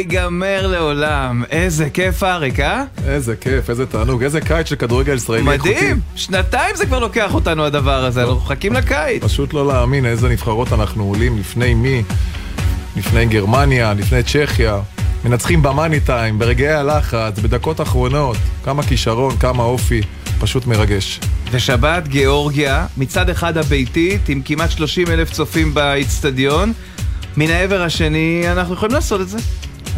ייגמר לעולם. איזה כיף אריק, אה? איזה כיף, איזה תענוג, איזה קיץ של כדורגל ישראלי איכותי. מדהים, שנתיים זה כבר לוקח אותנו הדבר הזה, אנחנו מחכים לקיץ. פשוט לא להאמין איזה נבחרות אנחנו עולים, לפני מי, לפני גרמניה, לפני צ'כיה. מנצחים במאני טיים, ברגעי הלחץ, בדקות אחרונות, כמה כישרון, כמה אופי, פשוט מרגש. ושבת, גיאורגיה, מצד אחד הביתית, עם כמעט 30 אלף צופים באיצטדיון, מן העבר השני, אנחנו יכולים לעשות את זה.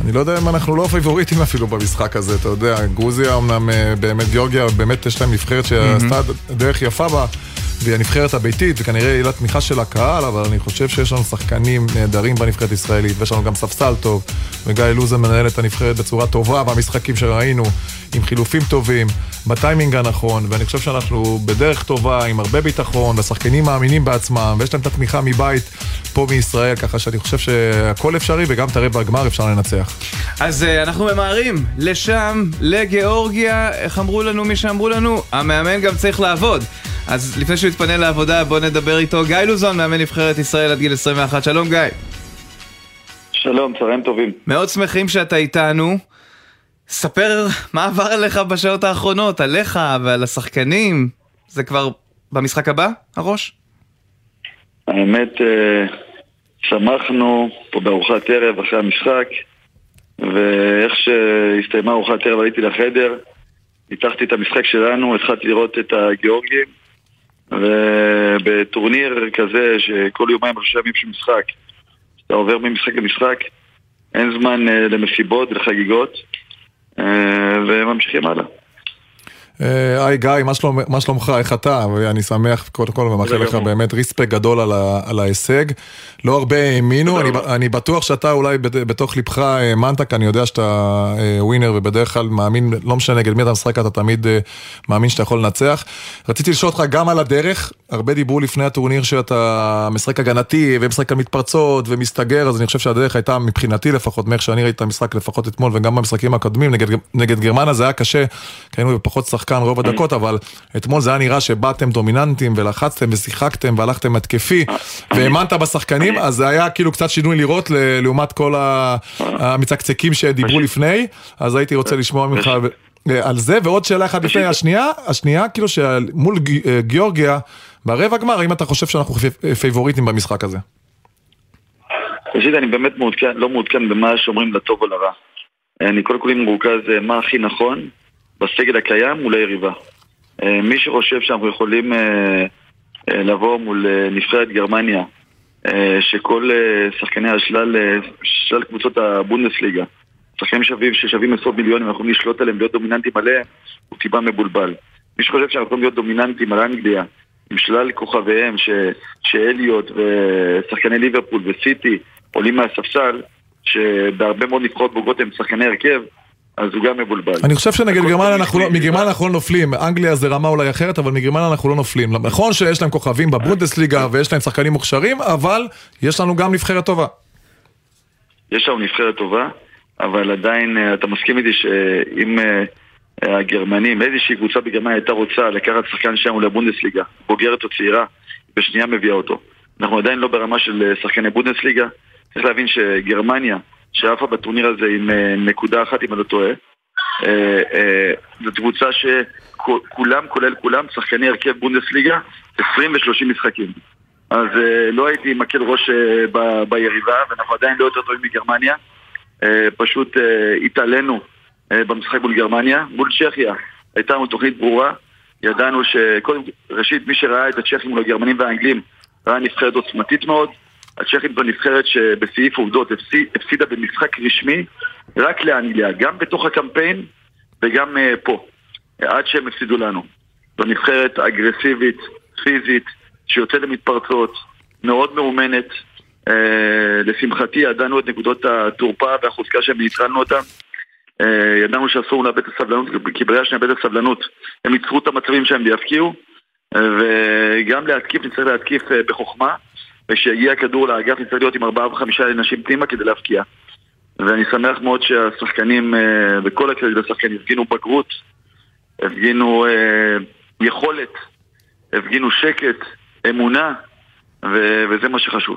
אני לא יודע אם אנחנו לא פייבוריטים אפילו במשחק הזה, אתה יודע, גרוזיה אמנם אה, באמת, גיאורגיה, באמת יש להם נבחרת שעשתה. דרך יפה בה. והיא הנבחרת הביתית, וכנראה יהיה לה תמיכה של הקהל, אבל אני חושב שיש לנו שחקנים נהדרים בנבחרת הישראלית, ויש לנו גם ספסל טוב, וגיא לוזן מנהל את הנבחרת בצורה טובה, והמשחקים שראינו, עם חילופים טובים, בטיימינג הנכון, ואני חושב שאנחנו בדרך טובה, עם הרבה ביטחון, והשחקנים מאמינים בעצמם, ויש להם את התמיכה מבית פה מישראל, ככה שאני חושב שהכל אפשרי, וגם את הרבע הגמר אפשר לנצח. אז uh, אנחנו ממהרים לשם, לגיאורגיה, איך אמרו לנו מי שאמרו לנו? המאמן גם צריך לעבוד. אז לפני שהוא יתפנה לעבודה, בואו נדבר איתו. גיא לוזון, מאמן נבחרת ישראל עד גיל 21. שלום גיא. שלום, צהריים טובים. מאוד שמחים שאתה איתנו. ספר מה עבר עליך בשעות האחרונות, עליך ועל השחקנים. זה כבר במשחק הבא, הראש? האמת, אה, שמחנו פה בארוחת ערב אחרי המשחק, ואיך שהסתיימה ארוחת ערב עליתי לחדר, ניתחתי את המשחק שלנו, התחלתי לראות את הגיאורגים, ובטורניר כזה שכל יומיים שלושה ימים של משחק, אתה עובר ממשחק למשחק, אין זמן אה, למסיבות ולחגיגות, וממשיכים הלאה. אה, היי גיא, מה שלומך? איך אתה? ואני שמח קודם כל ומאחל לך באמת ריספק גדול על ההישג. לא הרבה האמינו, אני בטוח שאתה אולי בתוך ליבך האמנת, כי אני יודע שאתה אה, ווינר ובדרך כלל מאמין, לא משנה נגד מי אתה משחק, אתה תמיד אה, מאמין שאתה יכול לנצח. רציתי לשאול אותך גם על הדרך, הרבה דיברו לפני הטורניר שאתה משחק הגנתי ומשחק על מתפרצות ומסתגר, אז אני חושב שהדרך הייתה מבחינתי לפחות, מאיך שאני ראיתי את המשחק לפחות אתמול וגם במשחקים הקודמים, נגד גרמניה זה היה קשה, כי היינו בפחות שחקן רוב הדקות, אבל אתמול זה היה נראה שבאתם דומיננטים ולחצתם ושיחקתם והלכתם התקפי והאמנת בשחקנים, אז זה היה כאילו קצת שינוי לראות לעומת כל המצקצקים שדיברו לפני, אז הייתי רוצה לשמוע ממך על זה, ועוד שאלה אחת לפני השנייה, השנייה כאילו שמול גיאורגיה, ברבע גמר, האם אתה חושב שאנחנו פייבוריטים במשחק הזה? ראשית, אני באמת מעודכן, לא מעודכן במה שאומרים לטוב או לרע. אני קודם כל מרוכז מה הכי נכון בסגל הקיים מול היריבה. אה, מי שחושב שאנחנו יכולים אה, אה, לבוא מול נבחרת גרמניה, שכל שחקני השלל, שלל קבוצות הבונדסליגה, שחקנים שווים ששווים עשרות מיליונים, אנחנו לשלוט עליהם, להיות דומיננטים עליהם, הוא טיפה מבולבל. מי שחושב שאנחנו יכולים להיות דומיננטים על אנגליה, עם שלל כוכביהם, שאליוט ושחקני ליברפול וסיטי עולים מהספסל, שבהרבה מאוד נבחרות בוגרות הם שחקני הרכב, אז הוא גם מבולבל. אני חושב שנגד גרמניה אנחנו לא, מגרמניה אנחנו לא נופלים, אנגליה זה רמה אולי אחרת, אבל מגרמניה אנחנו לא נופלים. נכון שיש להם כוכבים בבונדסליגה ויש להם שחקנים מוכשרים, אבל יש לנו גם נבחרת טובה. יש לנו נבחרת טובה, אבל עדיין אה, אתה מסכים איתי שאם אה, הגרמנים, איזושהי קבוצה בגרמניה הייתה רוצה לקחת שחקן שלנו לבונדסליגה, בוגרת או צעירה, בשנייה מביאה אותו. אנחנו עדיין לא ברמה של אה, שחקני בונדסליגה. צריך להבין שגרמניה שעפה בטורניר הזה עם אה, נקודה אחת, אם אני לא טועה. אה, זו קבוצה שכולם, כולל כולם, שחקני הרכב בונדסליגה, 20 ו-30 משחקים. אז לא הייתי מקל ראש ביריבה, ואנחנו עדיין לא יותר טובים מגרמניה. פשוט התעלינו במשחק מול גרמניה. מול צ'כיה הייתה לנו תוכנית ברורה. ידענו שקודם, ראשית, מי שראה את הצ'כים מול הגרמנים והאנגלים ראה נבחרת עוצמתית מאוד. הצ'כית בנבחרת שבסעיף עובדות הפסידה במשחק רשמי רק לאנגליה, גם בתוך הקמפיין וגם uh, פה, עד שהם הפסידו לנו. זו נבחרת אגרסיבית, פיזית, שיוצאת למתפרצות, מאוד מאומנת. Uh, לשמחתי ידענו את נקודות התורפה והחוזקה שהם ניצלנו אותם. Uh, ידענו שאסור לאבד את הסבלנות, כי ברגע שנאבד את הסבלנות הם ייצרו את המצבים שהם ויפקיעו, uh, וגם להתקיף נצטרך להתקיף uh, בחוכמה. וכשיגיע הכדור לאגף נצטרך להיות עם ארבעה וחמישה אנשים פנימה כדי להבקיע. ואני שמח מאוד שהשחקנים, אה, וכל הכללית השחקנים, הפגינו בגרות, הפגינו אה, יכולת, הפגינו שקט, אמונה, וזה מה שחשוב.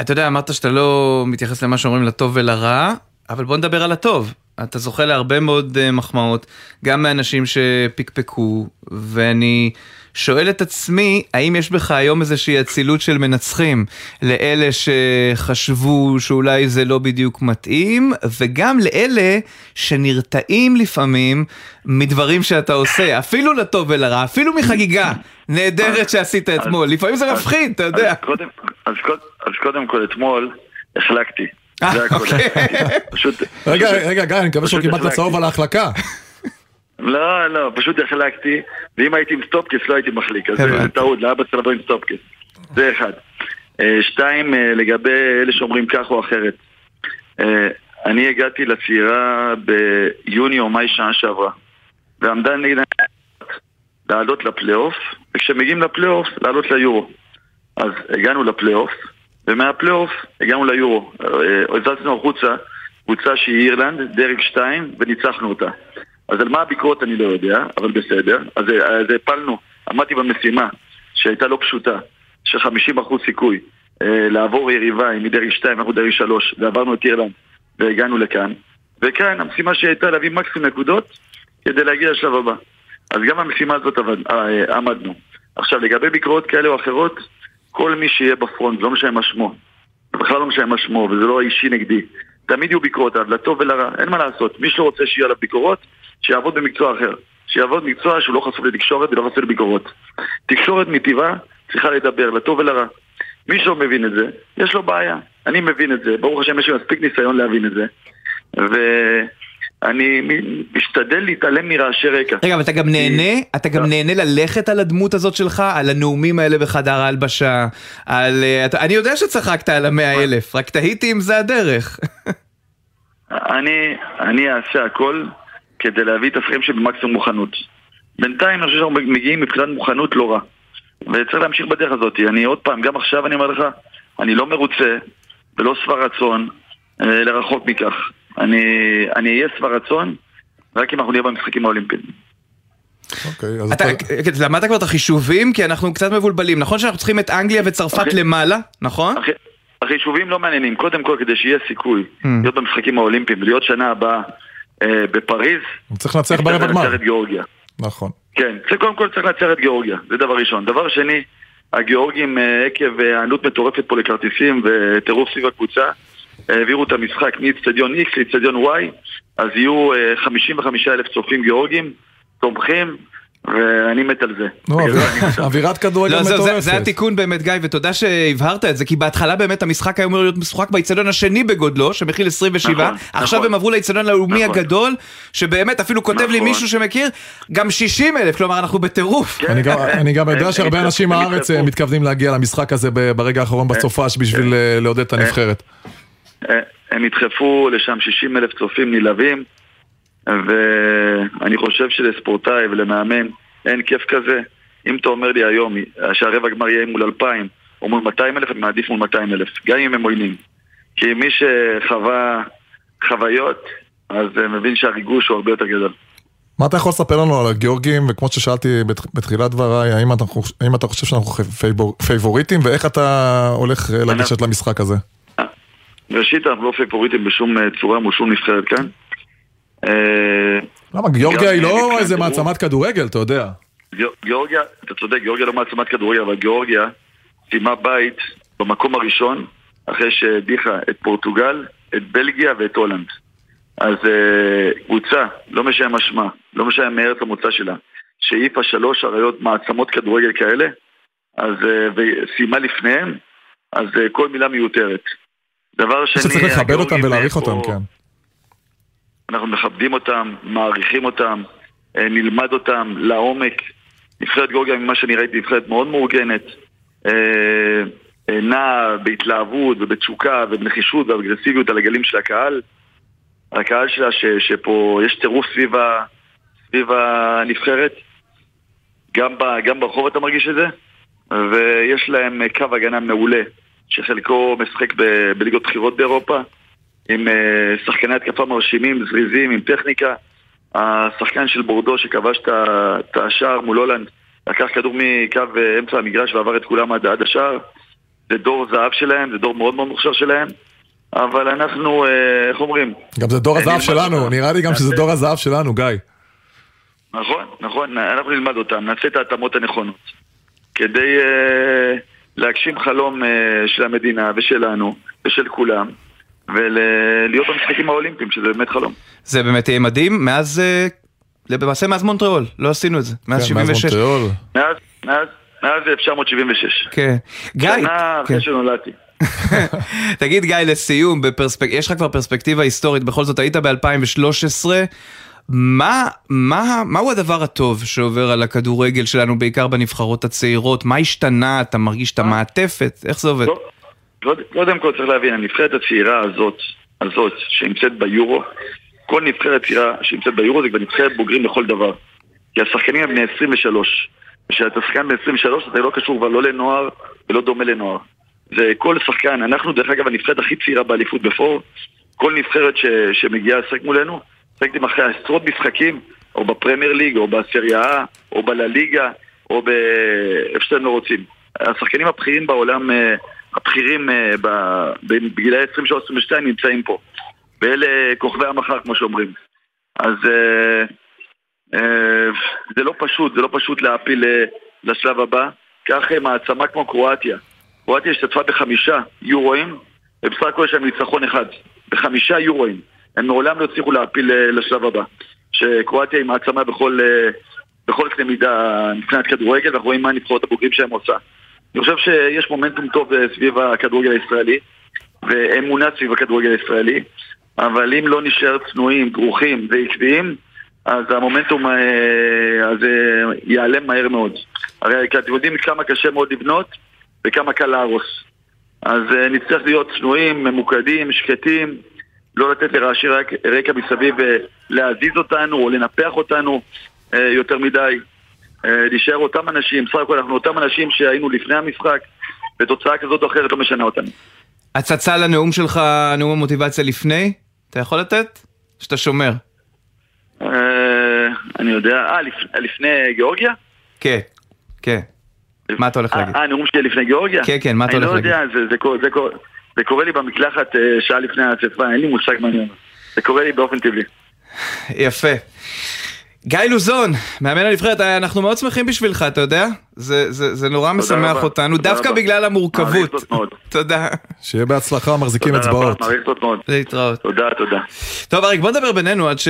אתה יודע, אמרת שאתה לא מתייחס למה שאומרים לטוב ולרע, אבל בוא נדבר על הטוב. אתה זוכה להרבה מאוד uh, מחמאות, גם מאנשים שפקפקו, ואני שואל את עצמי, האם יש בך היום איזושהי אצילות של מנצחים לאלה שחשבו שאולי זה לא בדיוק מתאים, וגם לאלה שנרתעים לפעמים מדברים שאתה עושה, אפילו לטוב ולרע, אפילו מחגיגה נהדרת שעשית אתמול, לפעמים זה מפחיד, אתה יודע. אז קודם כל אתמול החלקתי. זה הכל. אוקיי. רגע, רגע, גיא, אני מקווה פשוט קיבלת. צהוב על ההחלקה. לא, לא, פשוט החלקתי, ואם הייתי עם סטופקס לא הייתי מחליק, אז זה טעות, לאבא צריך לבוא עם סטופקס. זה אחד. אה, שתיים, אה, לגבי אלה שאומרים כך או אחרת. אה, אני הגעתי לצעירה ביוני או מאי שנה שעברה, ועמדה נגד לעלות לפלייאוף, וכשמגיעים לפלייאוף, לעלות ליורו. אז הגענו לפלייאוף, ומהפלייאוף הגענו ליורו. אה, הזזנו החוצה קבוצה שהיא אירלנד, דרג 2, וניצחנו אותה. אז על מה הביקורת אני לא יודע, אבל בסדר. אז, אז הפלנו, עמדתי במשימה שהייתה לא פשוטה, של 50% סיכוי אה, לעבור יריבה עם מדרג 2, אנחנו דרג 3, ועברנו את אירלנד והגענו לכאן. וכאן המשימה שהייתה להביא מקסימום נקודות כדי להגיע לשלב הבא. אז גם במשימה הזאת עבד, אה, עמדנו. עכשיו, לגבי ביקורות כאלה או אחרות, כל מי שיהיה בפרונט, לא משנה מה שמו, בכלל לא משנה מה שמו, וזה לא אישי נגדי, תמיד יהיו ביקורות עליו, לטוב ולרע, אין מה לעשות. מי שרוצה שיהיו עליו ביקורות, שיעבוד במקצוע אחר. שיעבוד במקצוע שהוא לא חשוף לתקשורת ולא חשוף לביקורות. תקשורת מטבעה צריכה לדבר, לטוב ולרע. מי שלא מבין את זה, יש לו בעיה. אני מבין את זה, ברוך השם יש לי מספיק ניסיון להבין את זה. ואני מ- משתדל להתעלם מרעשי רקע. רגע, אבל אתה גם נהנה, אתה גם נהנה ללכת על הדמות הזאת שלך, על הנאומים האלה בחדר ההלבשה, על... אה, אני יודע שצחקת על המאה אלף, רק תהיתי אם זה הדרך. אני, אני אעשה הכל כדי להביא את השחקנים שלי במקסימום מוכנות. בינתיים אני חושב שאנחנו מגיעים מבחינת מוכנות לא רע. וצריך להמשיך בדרך הזאת. אני עוד פעם, גם עכשיו אני אומר לך, אני לא מרוצה ולא שבע רצון, אה, לרחוק מכך. אני אני אהיה שבע רצון רק אם אנחנו נהיה במשחקים האולימפיים. אוקיי, אז אתה אתה... למדת כבר את החישובים? כי אנחנו קצת מבולבלים. נכון שאנחנו צריכים את אנגליה וצרפת אוקיי. למעלה, נכון? הח- החישובים לא מעניינים. קודם כל, כדי שיהיה סיכוי Mm. להיות במשחקים האולימפיים ולהיות שנה הבאה אה, בפריז, צריך לנצח צריך ברבע גמר. לנצח את גיאורגיה. נכון. כן, זה קודם כל צריך לנצח את גיאורגיה, זה דבר ראשון. דבר שני, הגיאורגים אה, עקב אה, העלות מטורפת פה לכרטיסים וטירוף סביב הקבוצה, אה, העבירו את המשחק מאיצטדיון X לאיצטדיון Y, אז יהיו אה, 55 אלף צופים גיאורגים, תומכים, ואני מת על זה. אווירת כדורגל לא, זה, זה, מטורפת. זה התיקון באמת, גיא, ותודה שהבהרת את זה, כי בהתחלה באמת המשחק היה אמור להיות משוחק באיצטדיון השני בגודלו, שמכיל 27, נכון, עכשיו נכון. הם עברו לאיצטדיון הלאומי נכון. הגדול, שבאמת אפילו כותב לי. מישהו שמכיר, גם 60 אלף, כלומר אנחנו בטירוף. כן. אני גם- אני גם יודע שהרבה אנשים. מהארץ אה, מתכוונים להגיע למשחק הזה ברגע האחרון בסופש בשביל אה, לעודד את הנבחרת. אה, הם ידחפו לשם 60 אלף צופים נלהבים, ואני חושב שלספורטאי ולמאמן אין כיף כזה. אם אתה אומר לי היום שהרבע גמר יהיה מול 2,000 או מול 200 אלף, אני מעדיף מול 200 אלף, גם אם הם עוינים. כי מי שחווה חוויות, אז אה, מבין שהריגוש הוא הרבה יותר גדול. מה אתה יכול לספר לנו על הגיאורגים, וכמו ששאלתי בת- בתחילת דבריי, האם אתה האם אתה חושב שאנחנו פייבור- פייבוריטים, ואיך אתה הולך אה, לגשת למשחק הזה? ראשית, אנחנו לא פייבוריטים בשום אה, צורה מול שום נבחרת כאן. אה, למה, גיאורגיה היא לא מבחינת איזה מעצמת כדורגל, אתה יודע. גיאור- גיאורגיה, אתה צודק, גיאורגיה לא מעצמת כדורגל, אבל גיאורגיה סיימה בית במקום הראשון, אחרי שהדיחה את פורטוגל, את בלגיה ואת הולנד. אז אה, קבוצה, לא משנה מה שמה, לא משנה מארץ המוצא שלה, שהעיפה שלוש אריות מעצמות כדורגל כאלה, אז, אה, וסיימה לפניהם, אז אה, כל מילה מיותרת. דבר שני... שצריך לכבד אותם ולהעריך אותם, כן. אנחנו מכבדים אותם, מעריכים אותם, אה, נלמד אותם לעומק. נבחרת גיאורגיה, ממה שאני ראיתי, נבחרת מאוד מאורגנת. אה, אה, נעה בהתלהבות ובתשוקה ובנחישות ואגרסיביות על הגלים של הקהל. הקהל שלה, ש, שפה יש טירוף סביב, ה, סביב הנבחרת. גם, ב, גם ברחוב אתה מרגיש את זה. ויש להם קו הגנה מעולה, שחלקו משחק ב, בליגות בכירות באירופה. עם אה, שחקני התקפה מרשימים, זריזים, עם טכניקה. השחקן של בורדו שכבש את השער מול הולנד, לקח כדור מקו אה, אמצע המגרש ועבר את כולם עד, עד השער. זה דור זהב שלהם, זה דור מאוד מאוד מוכשר שלהם, אבל אנחנו, אה, איך אומרים? גם זה דור הזהב שלנו, נראה לי גם שזה דור הזהב שלנו, גיא. נכון, נכון, אנחנו נלמד אותם, נעשה את ההתאמות הנכונות. כדי uh, להגשים חלום uh, של המדינה ושלנו ושל כולם, ולהיות במשחקים האולימפיים, שזה באמת חלום. זה באמת יהיה מדהים, מאז, uh, למעשה מאז מונטריאול, לא עשינו את זה, מאז כן, 76. מאז מונטריאול. מאז, מאז, מאז 1976. כן. גיא, שנה אחרי כן. שנולדתי. תגיד גיא, לסיום, בפרספק... יש לך כבר פרספקטיבה היסטורית, בכל זאת היית ב-2013, מה, מה, מהו הדבר הטוב שעובר על הכדורגל שלנו, בעיקר בנבחרות הצעירות? מה השתנה? אתה מרגיש את המעטפת? איך זה עובד? לא, קודם- קודם כל צריך להבין, הנבחרת הצעירה הזאת, הזאת, שנמצאת ביורו, כל נבחרת צעירה שנמצאת ביורו זה כבר נבחרת בוגרים לכל דבר. כי השחקנים הם בני 23. וכשאתה שחקן בן 23 אתה לא קשור כבר לא לנוער ולא דומה לנוער. זה כל שחקן, אנחנו דרך אגב הנבחרת הכי צעירה באליפות בפור, כל נבחרת ש, שמגיעה לשחק מולנו, שחקתם אחרי עשרות משחקים, או בפרמייר ליג, או בסריה או בלליגה, או באיפה שאתם לא רוצים. השחקנים הבכירים בעולם, אה, הבכירים אה, בגילאי 23-22 נמצאים פה. ואלה כוכבי המחר, כמו שאומרים. אז אה, אה, זה לא פשוט, זה לא פשוט להעפיל אה, לשלב הבא. קח מעצמה כמו קרואטיה. קרואטיה השתתפה בחמישה יורואים, ובסך הכל יש להם ניצחון אחד. בחמישה יורואים. הם מעולם לא הצליחו להעפיל אה, לשלב הבא. שקרואטיה היא מעצמה בכל, אה, בכל קנה מידה מבחינת כדורגל, ואנחנו רואים מה נבחרות הבוגרים שלהם עושה. אני חושב שיש מומנטום טוב אה, סביב הכדורגל הישראלי, ואמונה סביב הכדורגל הישראלי, אבל אם לא נשאר צנועים, דרוכים ועקביים, אז המומנטום הזה ייעלם מהר מאוד. הרי אתם יודעים כמה קשה מאוד לבנות וכמה קל להרוס. אז נצטרך להיות צנועים, ממוקדים, שקטים, לא לתת לרעשי רק- רקע מסביב אה, להזיז אותנו או לנפח אותנו אה, יותר מדי. אה, להישאר אותם אנשים, בסך הכל אנחנו אותם אנשים שהיינו לפני המשחק, ותוצאה כזאת או אחרת לא משנה אותנו. הצצה לנאום שלך, נאום המוטיבציה לפני? אתה יכול לתת? שאתה שומר. אני יודע, אה, לפ- לפני גיאורגיה? כן, כן. מה אתה הולך להגיד? אה, הנאום שלי לפני גיאורגיה? כן, כן, מה אתה אני הולך לא יודע, זה- קורה- לי במקלחת אה, שעה לפני האספה, אין לי מושג מה אני אומר. זה קורה לי באופן טבעי. יפה. גיא לוזון, מאמן הנבחרת, אנחנו מאוד שמחים בשבילך, אתה יודע? זה, זה, זה נורא משמח רבה. אותנו, תודה דווקא רבה. בגלל המורכבות. תודה. שיהיה בהצלחה, מחזיקים תודה רבה, אצבעות. מעריך זאת מאוד. להתראות. תודה, תודה. טוב אריק בוא נדבר בינינו עד ש...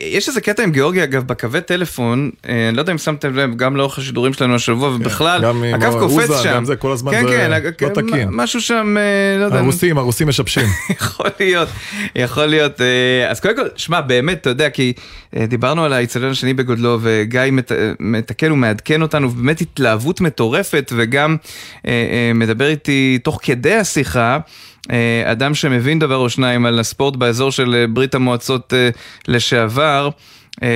יש איזה קטע עם גיאורגיה אגב בקווי טלפון, אה, אני לא יודע אם שמתם לב גם לאורך השידורים שלנו השבוע ובכלל, גם עם הקו קופץ שם. גם זה, כל הזמן כן, זה כן, לא הג- תקין. משהו שם, אה, לא יודע. הרוסים, הרוסים משבשים. יכול להיות, יכול להיות. אה, אז קודם כל, שמע, באמת, אתה יודע, כי דיברנו על האיצטדיון השני בגודלו, וגיא מת- מתקן ומעדכן אותנו, ובאמת התלהבות מטורפת, וגם אה, אה, מדבר איתי תוך כדי השיחה. אה, אדם שמבין דבר או שניים על הספורט באזור של אה, ברית המועצות אה, לשעבר, אה,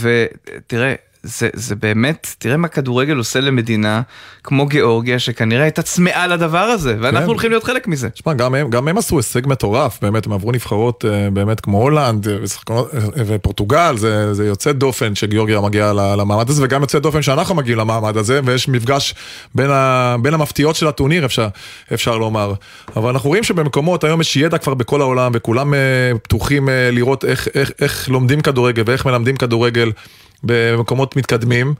ותראה, זה, זה באמת, תראה מה כדורגל עושה למדינה כמו גיאורגיה, שכנראה הייתה צמאה לדבר הזה, ואנחנו כן. הולכים להיות חלק מזה. תשמע, גם הם, גם הם עשו הישג מטורף, באמת, הם עברו נבחרות אה, באמת כמו הולנד אה, אה, ופורטוגל, זה, זה יוצא דופן שגיאורגיה מגיעה למעמד הזה, וגם יוצא דופן שאנחנו מגיעים למעמד הזה, ויש מפגש בין, ה, בין המפתיעות של הטורניר, אפשר, אפשר לומר. אבל אנחנו רואים שבמקומות, היום יש ידע כבר בכל העולם, וכולם פתוחים לראות איך, איך, איך לומדים כדורגל ואיך מלמדים כדורגל במקומות מתקדמים.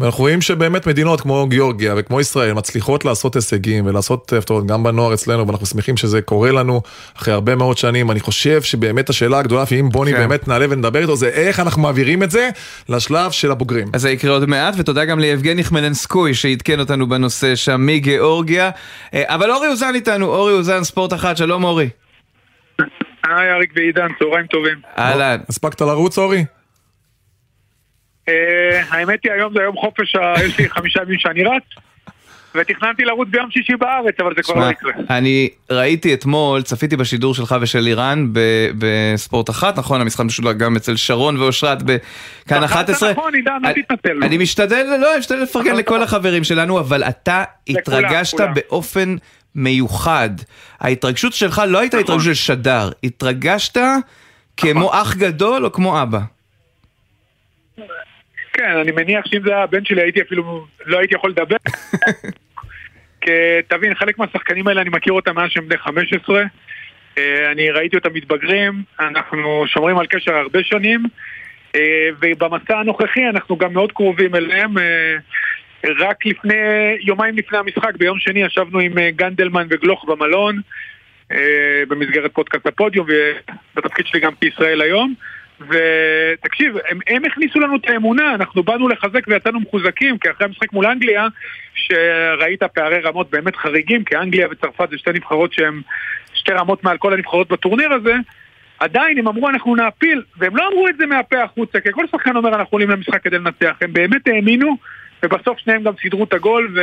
ואנחנו רואים שבאמת מדינות כמו גיאורגיה וכמו ישראל מצליחות לעשות הישגים ולעשות הפתעות גם בנוער אצלנו ואנחנו שמחים שזה קורה לנו אחרי הרבה מאוד שנים. אני חושב שבאמת השאלה הגדולה, ואם בוני כן. באמת נעלה ונדבר איתו, זה איך אנחנו מעבירים את זה לשלב של הבוגרים. אז זה יקרה עוד מעט, ותודה גם ליבגני חמלנסקוי שעדכן אותנו בנושא שם מגיאורגיה. אה, אבל אורי אוזן איתנו, אורי אוזן, ספורט אחת, שלום אורי. היי אריק ועידן, צהריים טובים. אהלן. הספקת לרוץ אורי? אה, האמת היא היום זה יום חופש, יש לי חמישה ימים שאני רץ, ותכננתי לרוץ ביום שישי בארץ, אבל זה כבר לא יקרה. אני ראיתי אתמול, צפיתי בשידור שלך ושל ב- בספורט אחת, נכון? המשחק משודר גם אצל שרון ואושרת בכאן בחרת 11. נכון, עידן, אל תתנצל. אני משתדל, לא, אני משתדל לפרגן לכל החברים שלנו, אבל אתה התרגשת. באופן מיוחד. ההתרגשות שלך לא הייתה נכון. התרגשות של שדר, התרגשת כמו אח גדול או כמו אבא. כן, אני מניח שאם זה היה הבן שלי הייתי אפילו, לא הייתי יכול לדבר. כי שתבין, חלק מהשחקנים האלה אני מכיר אותם מאז שהם בני 15. אה, אני ראיתי אותם מתבגרים, אנחנו שומרים על קשר הרבה שנים, אה, ובמסע הנוכחי אנחנו גם מאוד קרובים אליהם. אה, רק לפני, יומיים לפני המשחק, ביום שני ישבנו עם גנדלמן וגלוך במלון, במסגרת פודקאסט הפודיום, ובתפקיד שלי גם בישראל היום. ותקשיב, הם, הם הכניסו לנו את האמונה, אנחנו באנו לחזק ויצאנו מחוזקים, כי אחרי המשחק מול אנגליה, שראית פערי רמות באמת חריגים, כי אנגליה וצרפת זה שתי נבחרות שהן שתי רמות מעל כל הנבחרות בטורניר הזה, עדיין הם אמרו אנחנו נעפיל, והם לא אמרו את זה מהפה החוצה, כי כל שחקן אומר אנחנו עולים למשחק כדי לנצח, הם באמת האמינו, ובסוף שניהם גם סידרו את הגול, ו...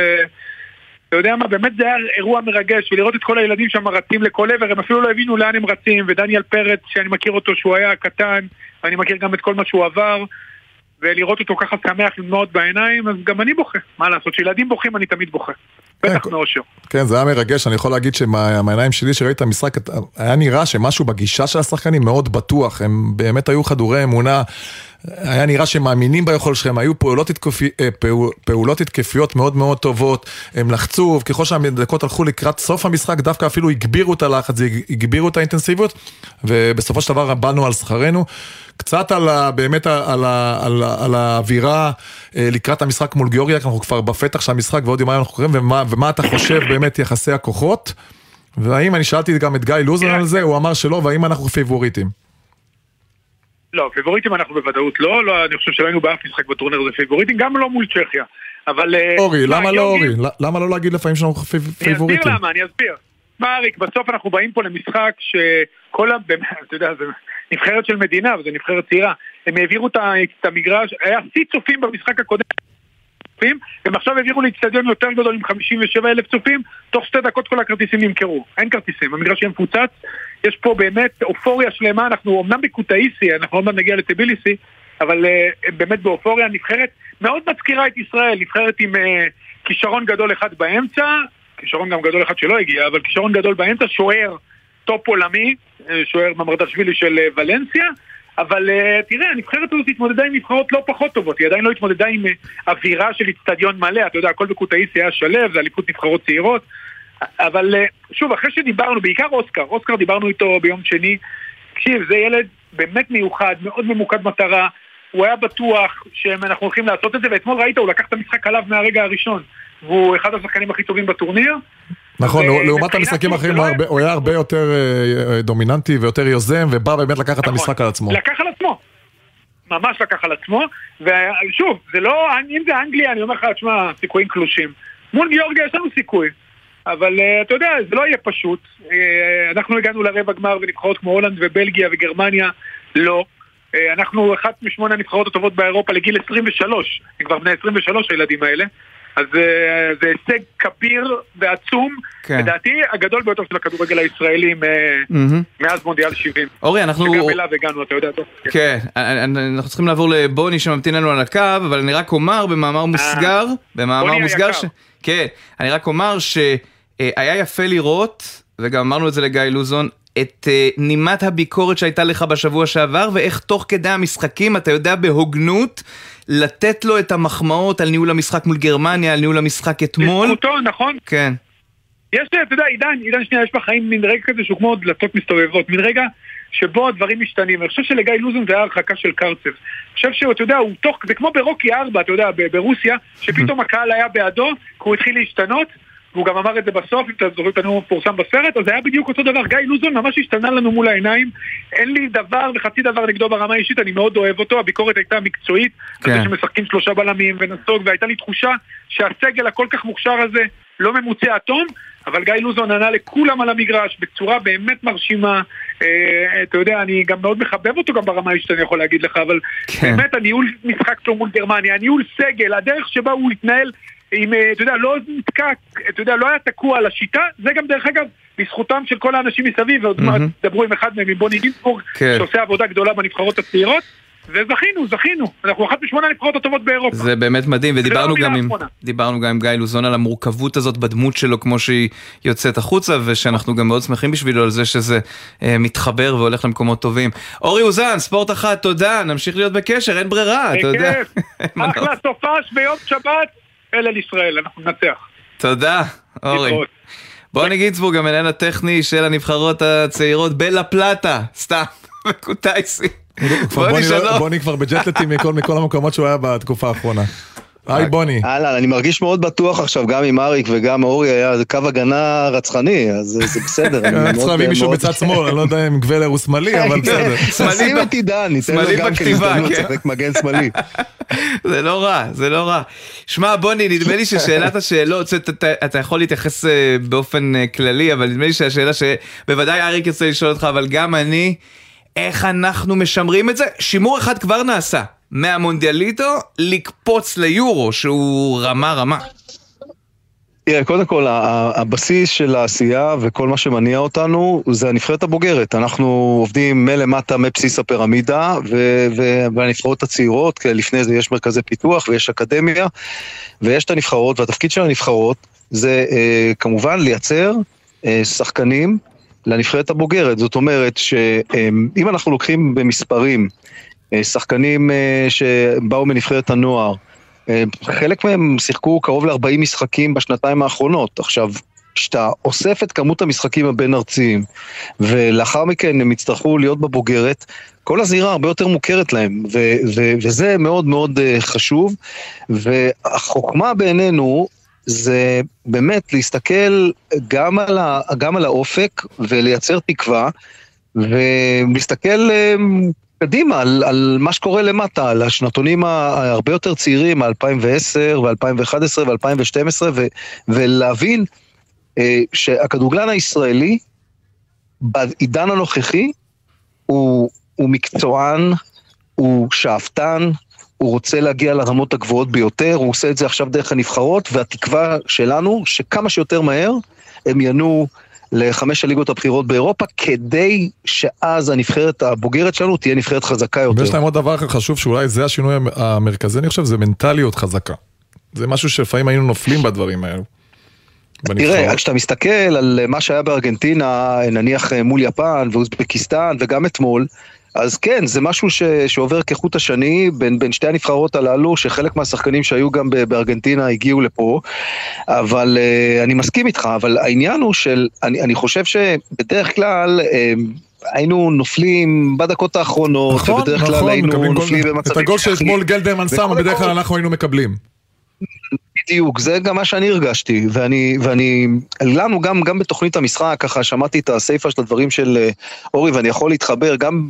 אתה יודע מה, באמת זה היה אירוע מרגש, ולראות את כל הילדים שם רצים לכל עבר, הם אפילו לא הבינו לאן הם רצים, ודניאל פרץ, שאני מכיר אותו שהוא היה קטן, ואני מכיר גם את כל מה שהוא עבר, ולראות אותו ככה שמח עם דמעות בעיניים, אז גם אני בוכה, מה לעשות, כשילדים בוכים אני תמיד בוכה. בטח כן, מאושר. כן, זה היה מרגש, אני יכול להגיד שמהעיניים שלי שראיתי את המשחק, היה נראה שמשהו בגישה של השחקנים מאוד בטוח, הם באמת היו חדורי אמונה. היה נראה שהם מאמינים ביכול שלהם, היו פעולות, התקפי, אה, פעול, פעולות התקפיות מאוד מאוד טובות, הם לחצו, ככל שהדקות הלכו לקראת סוף המשחק, דווקא אפילו הגבירו את הלחץ, הגבירו את האינטנסיביות, ובסופו של דבר באנו על שכרנו. קצת על ה, באמת על, ה, על, ה, על האווירה אה, לקראת המשחק מול גיאורגיה, אנחנו כבר בפתח של המשחק ועוד יומיים אנחנו קוראים, ומה, ומה אתה חושב באמת יחסי הכוחות? והאם, אני שאלתי גם את גיא לוזון על זה, הוא אמר שלא, והאם אנחנו פיבוריטים? לא, פיבוריטים אנחנו בוודאות לא, לא, אני חושב שלא היינו באף משחק בטורניר הזה פיבוריטים, גם לא מול צ'כיה. אבל... אה, אורי, למה לא אורי? למה לא להגיד לפעמים שאנחנו פיבוריטים? אני אסביר למה, אני אסביר. מה אריק, בסוף אנחנו באים פה למשחק שכל ה... אתה יודע, זה נבחרת של מדינה, וזו נבחרת צעירה. הם העבירו את המגרש, היה שיא צופים במשחק הקודם. הם עכשיו העבירו לאיצטדיון יותר גדול עם 57 אלף צופים, תוך שתי דקות כל הכרטיסים נמכרו. אין כרטיסים, המגרש יהיה מפוצץ, יש פה באמת אופוריה שלמה, אנחנו אמנם בקוטאיסי, אנחנו עוד נגיע לטביליסי, אבל uh, באמת באופוריה, נבחרת מאוד מזכירה את ישראל, נבחרת עם uh, כישרון גדול אחד באמצע, כישרון גם גדול אחד שלא הגיע, אבל כישרון גדול באמצע, שוער טופ עולמי, אה, שוער ממרדשווילי של אה, ולנסיה, אבל אה, תראה, הנבחרת הזאת התמודדה עם נבחרות לא פחות טובות, היא עדיין לא התמודדה עם אה, אווירה של איצטדיון מלא, אתה יודע, הכל בקוטאיסי היה שלב, זה אליפות נבחרות צעירות, אבל אה, שוב, אחרי שדיברנו, בעיקר אוסקר, אוסקר דיברנו איתו ביום שני, תקשיב, זה ילד באמת מיוחד, מאוד ממוקד מטרה, הוא היה בטוח שאנחנו הולכים לעשות את זה, ואתמול ראית, הוא לקח את המשחק עליו מהרגע הראשון, והוא אחד השחקנים הכי טובים בטורניר. נכון, לעומת המשחקים האחרים הוא היה הרבה יותר אה, אה, דומיננטי ויותר יוזם, ובא באמת לקחת את נכון. המשחק על עצמו. לקח על עצמו. ממש לקח על עצמו, ושוב, זה לא, אם זה אנגליה, אני אומר לך, תשמע, סיכויים קלושים. מול גיאורגיה יש לנו סיכוי, אבל uh, אתה יודע, זה לא יהיה פשוט. אנחנו הגענו לרבע גמר ונבחרות כמו הולנד ובלגיה וגרמניה, לא. אנחנו אחת משמונה הנבחרות הטובות באירופה לגיל 23, הם כבר בני 23 הילדים האלה. אז אה, זה הישג כביר ועצום, כן. לדעתי הגדול ביותר של הכדורגל הישראלי מאז מונדיאל 70. אורי, אנחנו... שגם אליו הגענו, אתה יודע טוב. כן, אנחנו צריכים לעבור לבוני שממתין לנו על הקו, אבל אני רק אומר במאמר אה, מוסגר, במאמר מוסגר, כן, אני רק אומר שהיה יפה לראות, וגם אמרנו את זה לגיא לוזון, את נימת הביקורת שהייתה לך בשבוע שעבר, ואיך תוך כדי המשחקים אתה יודע בהוגנות לתת לו את המחמאות על ניהול המשחק מול גרמניה, על ניהול המשחק אתמול. בזכותו, נכון. כן. יש, אתה יודע, עידן, עידן שנייה, יש בחיים מין רגע כזה שהוא כמו דלתות מסתובבות, מין רגע שבו הדברים משתנים. אני חושב שלגיא לוזון זה היה הרחקה של קרצב. אני חושב שאתה יודע, הוא תוך, זה כמו ברוקי 4, אתה יודע, ברוסיה, שפתאום הקהל היה בעדו, כי הוא התחיל להשתנות. והוא גם אמר את זה בסוף, אם אתה זוכר את הנאום המפורסם בסרט, אז זה היה בדיוק אותו דבר. גיא לוזון ממש השתנה לנו מול העיניים. אין לי דבר וחצי דבר נגדו ברמה האישית, אני מאוד אוהב אותו, הביקורת הייתה מקצועית, כן. על זה שמשחקים שלושה בלמים ונסוג, והייתה לי תחושה שהסגל הכל כך מוכשר הזה לא ממוצע עד תום, אבל גיא לוזון ענה לכולם על המגרש בצורה באמת מרשימה. אה, אתה יודע, אני גם מאוד מחבב אותו גם ברמה האישית, אני יכול להגיד לך, אבל כן. באמת הניהול משחק שלו מול גרמניה, הניהול סגל, הדרך שבה הוא התנהל אם, אה, אתה יודע, לא נתקע, אתה יודע, לא היה תקוע על השיטה, זה גם דרך אגב בזכותם של כל האנשים מסביב, ועוד מעט דברו עם אחד מהם, עם בוני גינצבורג, כן. שעושה עבודה גדולה בנבחרות הצעירות. וזכינו, זכינו, אנחנו אחת משמונה הנבחרות הטובות באירופה. זה באמת מדהים, ודיברנו לא גם עם, דיברנו גם עם גיא לוזון על המורכבות הזאת בדמות שלו כמו שהיא יוצאת החוצה, ושאנחנו גם מאוד שמחים בשבילו על זה שזה אה, מתחבר והולך למקומות טובים. אורי אוזן, ספורט אחת, תודה, נמשיך להיות בקשר, אין ברירה, אתה יודע. אחלה סופש ביום שבת. אל על ישראל, אנחנו ננצח. תודה, אורי. בוני גינצבורג, המנהל הטכני של הנבחרות הצעירות בלה פלטה, סתם, בקוטייסי. בוני כבר בג'טלטי מכל המקומות שהוא היה בתקופה האחרונה. היי בוני. אהלן, אני מרגיש מאוד בטוח עכשיו, גם עם אריק וגם אורי היה קו הגנה רצחני, אז זה בסדר. צריך להביא מישהו בצד שמאל, אני לא יודע אם גבלר הוא שמאלי, אבל בסדר. שים את עידן, ניתן לו גם כן הזדמנות לשחק מגן שמאלי. זה לא רע, זה לא רע. שמע, בוני, נדמה לי ששאלת השאלות, אתה יכול להתייחס באופן כללי, אבל נדמה לי שהשאלה שבוודאי אריק ירצה לשאול אותך, אבל גם אני, איך אנחנו משמרים את זה? שימור אחד כבר נעשה. מהמונדיאליטו לקפוץ ליורו, שהוא רמה רמה. תראה, קודם כל, הבסיס של העשייה וכל מה שמניע אותנו זה הנבחרת הבוגרת. אנחנו עובדים מלמטה, מבסיס הפירמידה, והנבחרות הצעירות, כי לפני זה יש מרכזי פיתוח ויש אקדמיה, ויש את הנבחרות, והתפקיד של הנבחרות זה אה, כמובן לייצר אה, שחקנים לנבחרת הבוגרת. זאת אומרת שאם אה, אנחנו לוקחים במספרים, שחקנים אה, שבאו מנבחרת הנוער, אה, חלק מהם שיחקו קרוב ל-40 משחקים בשנתיים האחרונות. עכשיו, כשאתה אוסף את כמות המשחקים הבין-ארציים, ולאחר מכן הם יצטרכו להיות בבוגרת, כל הזירה הרבה יותר מוכרת להם, ו- ו- וזה מאוד מאוד חשוב. והחוכמה בעינינו זה באמת להסתכל גם על, ה- גם על האופק ולייצר תקווה, ולהסתכל קדימה, על, על מה שקורה למטה, על השנתונים הרבה יותר צעירים, מ-2010 ו-2011 ו-2012, ולהבין אה, שהכדורגלן הישראלי, בעידן הנוכחי, הוא, הוא מקצוען, הוא שאפתן, הוא רוצה להגיע לרמות הגבוהות ביותר, הוא עושה את זה עכשיו דרך הנבחרות, והתקווה שלנו, שכמה שיותר מהר הם ינועו לחמש הליגות הבכירות באירופה, כדי שאז הנבחרת הבוגרת שלנו תהיה נבחרת חזקה יותר. ויש להם עוד דבר חשוב, שאולי זה השינוי המרכזי, אני חושב, זה מנטליות חזקה. זה משהו שלפעמים היינו נופלים בדברים האלו. תראה, כשאתה מסתכל על מה שהיה בארגנטינה, נניח מול יפן ואוזבקיסטן, וגם אתמול, אז כן, זה משהו ש, שעובר כחוט השני בין, בין שתי הנבחרות הללו, שחלק מהשחקנים שהיו גם בארגנטינה הגיעו לפה, אבל uh, אני מסכים איתך, אבל העניין הוא של, אני, אני חושב שבדרך כלל... Uh, היינו נופלים בדקות האחרונות, נכון, ובדרך כלל נכון, היינו נופלים במצבים... את הגול שאתמול גלדרמן שם, בדרך כלל אנחנו היינו מקבלים. בדיוק, זה גם מה שאני הרגשתי, ואני, ואני, לנו גם, גם בתוכנית המשחק, ככה שמעתי את הסיפה של הדברים של אה, אורי, ואני יכול להתחבר גם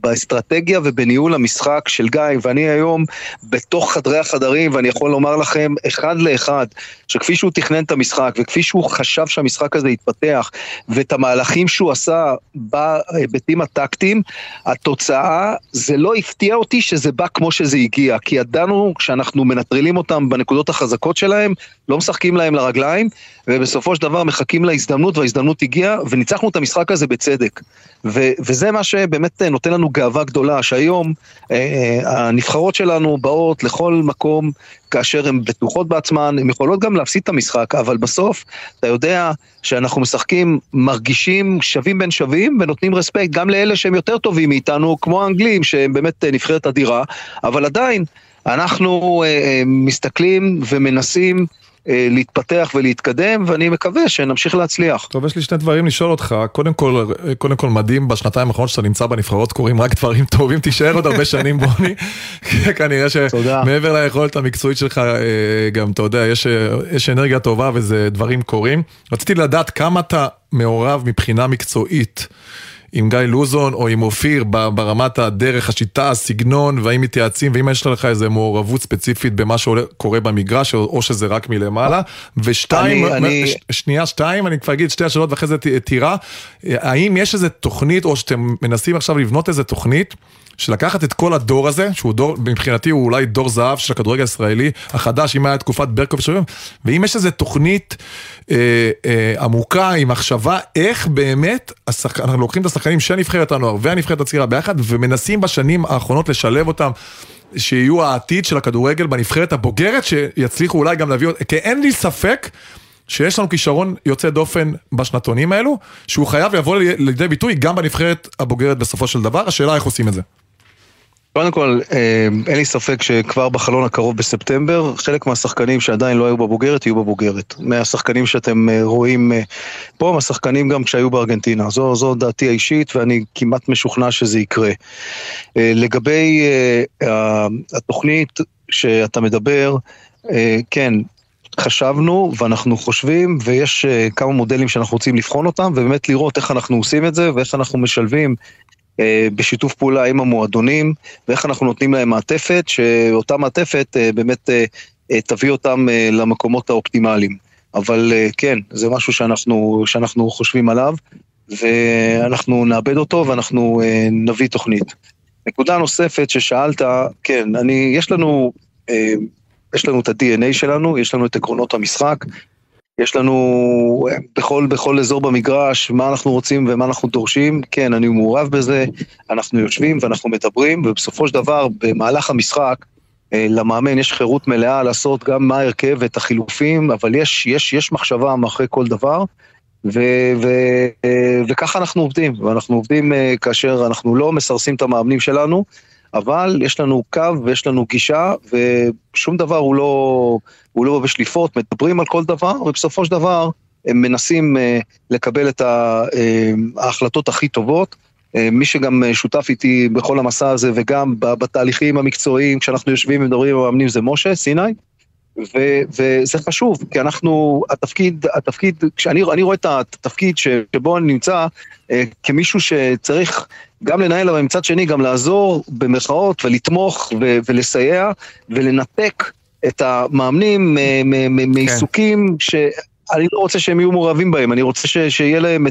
באסטרטגיה ובניהול המשחק של גיא, ואני היום בתוך חדרי החדרים, ואני יכול לומר לכם, אחד לאחד, שכפי שהוא תכנן את המשחק, וכפי שהוא חשב שהמשחק הזה יתפתח, ואת המהלכים שהוא עשה בהיבטים הטקטיים, התוצאה, זה לא הפתיע אותי שזה בא כמו שזה הגיע, כי ידענו, כשאנחנו מנטרלים אותם בנקודות החזקות שלהם, לא משחקים להם לרגליים, ובסופו של דבר מחכים להזדמנות, וההזדמנות הגיעה, וניצחנו את המשחק הזה בצדק. ו- וזה מה שבאמת נותן לנו גאווה גדולה, שהיום אה, אה, הנבחרות שלנו באות לכל מקום כאשר הן בטוחות בעצמן, הן יכולות גם להפסיד את המשחק, אבל בסוף אתה יודע שאנחנו משחקים, מרגישים שווים בין שווים, ונותנים רספקט גם לאלה שהם יותר טובים מאיתנו, כמו האנגלים, שהם באמת נבחרת אדירה, אבל עדיין אנחנו אה, אה, מסתכלים ומנסים אה, להתפתח ולהתקדם, ואני מקווה שנמשיך להצליח. טוב, יש לי שני דברים לשאול אותך. קודם כל, קודם כל מדהים, בשנתיים האחרונות שאתה נמצא בנבחרות קורים רק דברים טובים, תישאר עוד הרבה שנים בוני. כנראה שמעבר ליכולת המקצועית שלך, גם, אתה יודע, יש, יש אנרגיה טובה וזה דברים קורים. רציתי לדעת כמה אתה מעורב מבחינה מקצועית. עם גיא לוזון או עם אופיר ברמת הדרך, השיטה, הסגנון, והאם מתייעצים, והאם יש לך איזה מעורבות ספציפית במה שקורה במגרש, או שזה רק מלמעלה. ושתיים, אני, אני... שנייה, שתיים, אני כבר אגיד שתי השאלות ואחרי זה טירה. האם יש איזה תוכנית, או שאתם מנסים עכשיו לבנות איזה תוכנית, שלקחת את כל הדור הזה, שהוא דור, מבחינתי הוא אולי דור זהב של הכדורגל הישראלי החדש, אם היה תקופת ברקוב ושבים, ואם יש איזו תוכנית אה, אה, עמוקה עם מחשבה, איך באמת, השחק... אנחנו לוקחים את השחקנים של נבחרת הנוער והנבחרת הצעירה ביחד, ומנסים בשנים האחרונות לשלב אותם. שיהיו העתיד של הכדורגל בנבחרת הבוגרת, שיצליחו אולי גם להביא, כי אין לי ספק שיש לנו כישרון יוצא דופן בשנתונים האלו, שהוא חייב לבוא לידי ביטוי גם בנבחרת הבוגרת בסופו של דבר, השאלה איך עושים את זה. קודם כל, אה, אין לי ספק שכבר בחלון הקרוב בספטמבר, חלק מהשחקנים שעדיין לא היו בבוגרת, יהיו בבוגרת. מהשחקנים שאתם אה, רואים אה, פה, מהשחקנים גם כשהיו בארגנטינה. זו, זו דעתי האישית, ואני כמעט משוכנע שזה יקרה. לגבי התוכנית שאתה מדבר, כן, חשבנו ואנחנו חושבים ויש כמה מודלים שאנחנו רוצים לבחון אותם ובאמת לראות איך אנחנו עושים את זה ואיך אנחנו משלבים בשיתוף פעולה עם המועדונים, ואיך אנחנו נותנים להם מעטפת, שאותה מעטפת אה, באמת אה, תביא אותם למקומות האופטימליים. אבל כן, זה משהו שאנחנו, שאנחנו חושבים עליו, ואנחנו נאבד אותו ואנחנו נביא תוכנית. נקודה נוספת ששאלת, כן, אני, יש לנו, יש לנו את ה-DNA שלנו, יש לנו את עקרונות המשחק, יש לנו בכל, בכל אזור במגרש מה אנחנו רוצים ומה אנחנו דורשים, כן, אני מעורב בזה, אנחנו יושבים ואנחנו מדברים, ובסופו של דבר, במהלך המשחק, אה, למאמן יש חירות מלאה לעשות גם מה ההרכב ואת החילופים, אבל יש, יש, יש מחשבה מאחורי כל דבר, ו, ו, אה, וככה אנחנו עובדים, ואנחנו עובדים אה, כאשר אנחנו לא מסרסים את המאמנים שלנו, אבל יש לנו קו ויש לנו גישה, ושום דבר הוא לא, הוא לא בשליפות, מדברים על כל דבר, ובסופו של דבר הם מנסים uh, לקבל את ה, uh, ההחלטות הכי טובות. Uh, מי שגם שותף איתי בכל המסע הזה וגם בתהליכים המקצועיים, כשאנחנו יושבים ומדברים עם המאמנים זה משה, סיני. ו, וזה חשוב, כי אנחנו, התפקיד, התפקיד, כשאני אני רואה את התפקיד שבו אני נמצא אה, כמישהו שצריך גם לנהל, אבל מצד שני גם לעזור במרכאות ולתמוך ו, ולסייע ולנתק את המאמנים כן. מעיסוקים ש... אני לא רוצה שהם יהיו מעורבים בהם, אני רוצה ש, שיהיה להם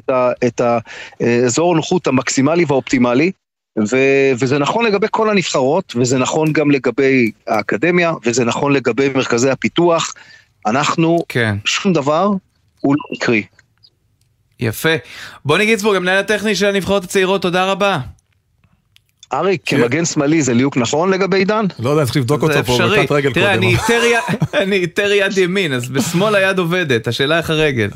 את האזור הנוחות המקסימלי והאופטימלי, ו- וזה נכון לגבי כל הנבחרות, וזה נכון גם לגבי האקדמיה, וזה נכון לגבי מרכזי הפיתוח. אנחנו, כן. שום דבר הוא לא מקרי. יפה. בוני גיצבורג, המנהל הטכני של הנבחרות הצעירות, תודה רבה. אריק, כמגן שמאלי זה ליהוק נכון לגבי עידן? לא יודע, צריך לבדוק אותו פה בתת רגל קודם. תראה, אני איתר יד ימין, אז בשמאל היד עובדת, השאלה איך הרגל,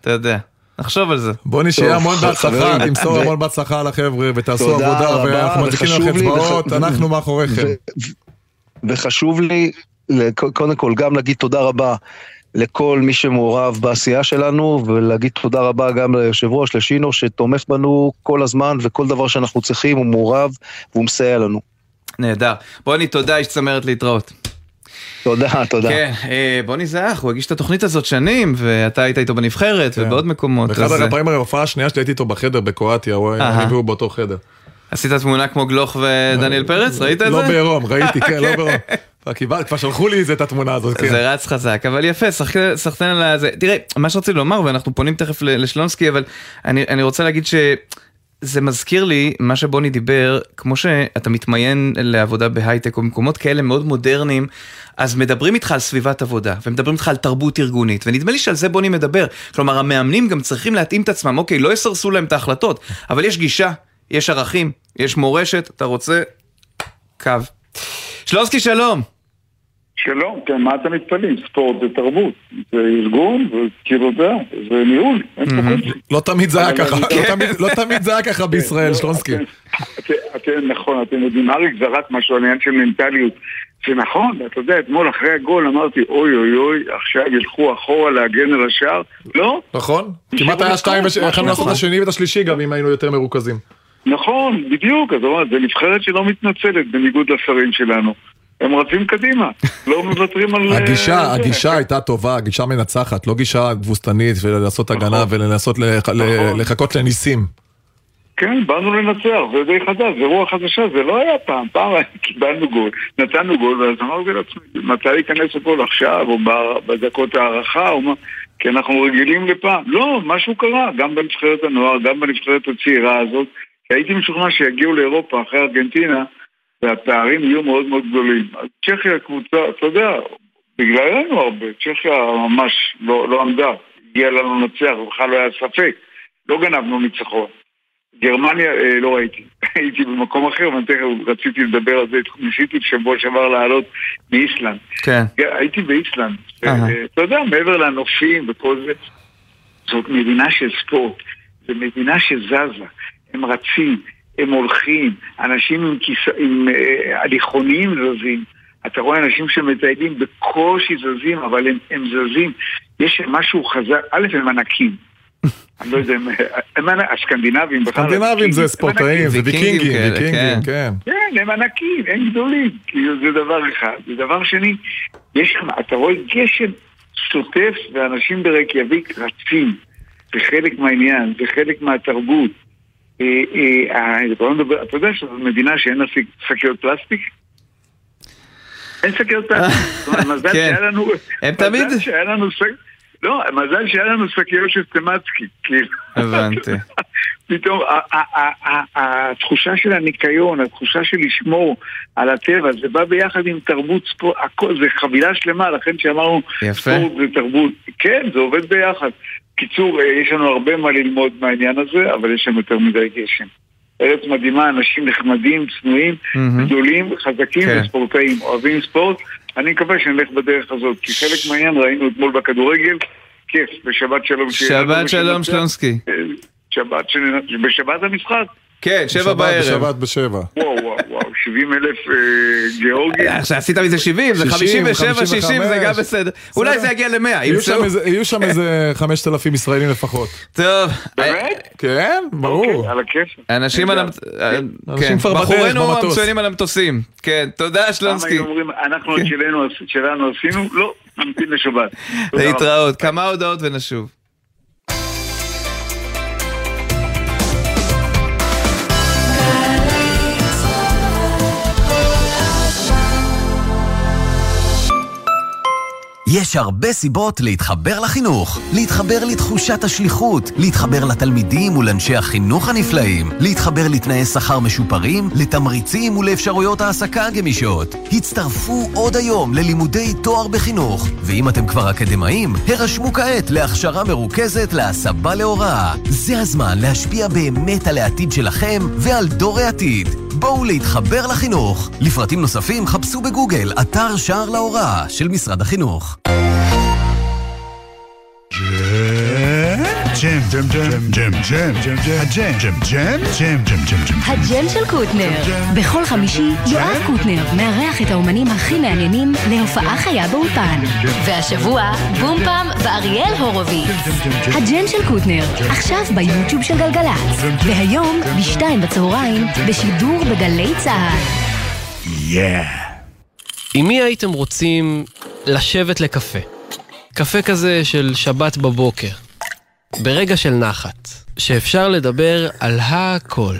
אתה יודע. נחשוב על זה. בוא נשאר המון בהצלחה, תמסור המון בהצלחה לחבר'ה ותעשו עבודה ואנחנו מדליקים לכם אצבעות, אנחנו מאחוריכם. וחשוב לי קודם כל גם להגיד תודה רבה לכל מי שמעורב בעשייה שלנו ולהגיד תודה רבה גם ליושב ראש, לשינו, שתומך בנו כל הזמן וכל דבר שאנחנו צריכים הוא מעורב והוא מסייע לנו. נהדר. בוני, תודה, איש צמרת להתראות. תודה, תודה. כן, אה, בוני זך, הוא הגיש את התוכנית הזאת שנים, ואתה היית איתו בנבחרת כן. ובעוד מקומות. באחד הפעמים ההופעה השנייה שלי הייתי איתו בחדר בקרואטיה, אני והוא באותו חדר. עשית תמונה כמו גלוך ודניאל פרץ? ראית את לא זה? לא בעירום, ראיתי, כן, לא בעירום. כבר שלחו לי את התמונה הזאת, כן. זה רץ חזק, אבל יפה, סחטן על זה. תראה, מה שרציתי לומר, ואנחנו פונים תכף לשלונסקי, אבל אני רוצה להגיד ש... זה מזכיר לי מה שבוני דיבר, כמו שאתה מתמיין לעבודה בהייטק או במקומות כאלה מאוד מודרניים, אז מדברים איתך על סביבת עבודה, ומדברים איתך על תרבות ארגונית, ונדמה לי שעל זה בוני מדבר. כלומר, המאמנים גם צריכים להתאים את עצמם, אוקיי, לא יסרסו להם את ההחלטות, אבל יש גישה, יש ערכים, יש מורשת, אתה רוצה קו. שלוסקי, שלום. שלום, כן, מה אתם מתפלאים? ספורט זה תרבות, זה ארגון, זה, זה ניהול, לא תמיד זה היה ככה, לא תמיד זה היה ככה בישראל, כן, שלונסקי. אתם, נכון, אתם יודעים, אריק זרק משהו על העניין של מנטליות. זה נכון, אתה יודע, אתמול אחרי הגול אמרתי, אוי אוי אוי, עכשיו ילכו אחורה להגן על השער. לא. נכון, כמעט היה שתיים, יכולנו לעשות את השני ואת השלישי גם אם היינו יותר מרוכזים. נכון, בדיוק, אז זה נבחרת שלא מתנצלת בניגוד לשרים שלנו. הם רצים קדימה, לא מוותרים על... הגישה, אה, הגישה הייתה טובה, גישה מנצחת, לא גישה תבוסתנית ולעשות הגנה נכון. ולנסות נכון. לחכות לניסים. כן, באנו לנצח, זה די חדש, זה רוח חדשה, זה לא היה פעם, פעם קיבלנו גול, נתנו גול, ואז אמרתי לעצמי, מתי ייכנס הגול עכשיו, או בדקות ההערכה, או מה, כי אנחנו רגילים לפעם. לא, משהו קרה, גם בנבחרת הנוער, גם בנבחרת הצעירה הזאת, הייתי משוכנע שיגיעו לאירופה אחרי ארגנטינה, והפערים יהיו מאוד מאוד גדולים. אז צ'כיה קבוצה, אתה יודע, בגללנו הרבה, צ'כיה ממש לא, לא עמדה, הגיעה לנו לנצח, בכלל לא היה ספק, לא גנבנו ניצחון. גרמניה אה, לא ראיתי, הייתי במקום אחר, ואני תכף רציתי לדבר על זה, ניסיתי בשבוע שעבר לעלות מאיסלנד. כן. הייתי באיסלנד, uh-huh. אתה יודע, מעבר לנופים וכל זה, זאת מדינה של ספורט, זו מדינה שזזה, הם רצים, הם הולכים, אנשים עם, כיס... עם אה, הליכונים זזים. אתה רואה אנשים שמטיילים בקושי זזים, אבל הם, הם זזים. יש משהו חזק, א', הם ענקים. אני לא יודע, הם הסקנדינבים בכלל. סקנדינבים זה ספורטאים, זה ויקינגים, ויקינגים, כן. כן, הם ענקים, הם גדולים. כאילו זה דבר אחד. ודבר שני, יש שם, אתה רואה גשם שוטף ואנשים ברקיאביק רצים. זה חלק מהעניין, זה חלק מהתרבות. אה, לא אתה יודע שזו מדינה שאין לה שקיות פלסטיק? אין שקיות פלסטיק. מזל. שהיה לנו... הם תמיד... שקיות... לא, מזל שהיה לנו שקיות של סטמצקי, כאילו. הבנתי. פתאום התחושה של הניקיון, התחושה של לשמור על הטבע, זה בא ביחד עם תרבות ספורט, הכל, זה חבילה שלמה, לכן שאמרנו ספורט זה תרבות. כן, זה עובד ביחד. קיצור, אה, יש לנו הרבה מה ללמוד מהעניין הזה, אבל יש שם יותר מדי גשם. ארץ מדהימה, אנשים נחמדים, צנועים, גדולים, חזקים כן. וספורטאים, אוהבים ספורט. אני מקווה שנלך בדרך הזאת, כי חלק מהעניין ראינו אתמול בכדורגל, כיף, ושבת שלום. שבת שלום שלונסקי. אה, שבת, בשבת המשחק. כן, שבע בערב. בשבת בשבע. וואו, וואו, וואו, 70 אלף אה, גיאורגים. עכשיו עשית מזה 70, זה 57, 60, זה גם בסדר. אולי זה יגיע ל-100, יהיו שם איזה 5,000 ישראלים לפחות. טוב. באמת? כן, ברור. אוקיי, על הכיף. אנשים על כן, בחורינו המצוינים על המטוסים. כן, תודה שלונסקי. אנחנו את שלנו עשינו, לא, נמתין לשבת. להתראות, כמה הודעות ונשוב. יש הרבה סיבות להתחבר לחינוך, להתחבר לתחושת השליחות, להתחבר לתלמידים ולאנשי החינוך הנפלאים, להתחבר לתנאי שכר משופרים, לתמריצים ולאפשרויות העסקה גמישות. הצטרפו עוד היום ללימודי תואר בחינוך, ואם אתם כבר אקדמאים, הרשמו כעת להכשרה מרוכזת להסבה להוראה. זה הזמן להשפיע באמת על העתיד שלכם ועל דור העתיד. בואו להתחבר לחינוך. לפרטים נוספים חפשו בגוגל אתר שער להוראה של משרד החינוך. ג'ם, ג'ם, ג'ם, ג'ם, ג'ם, ג'ם, ג'ם, הג'ם, ג'ם, ג'ם, ג'ם, ג'ם, ג'ם, ג'ם. הג'ם של קוטנר. בכל חמישי יואב קוטנר מארח את האומנים הכי מעניינים להופעה חיה באולפן. והשבוע בום פעם ואריאל הורוביץ. הג'ם של קוטנר, עכשיו ביוטיוב של גלגלצ. והיום בשתיים בצהריים בשידור בגלי צה"ל. יאה. עם מי הייתם רוצים לשבת לקפה? קפה כזה של שבת בבוקר. ברגע של נחת, שאפשר לדבר על הכל.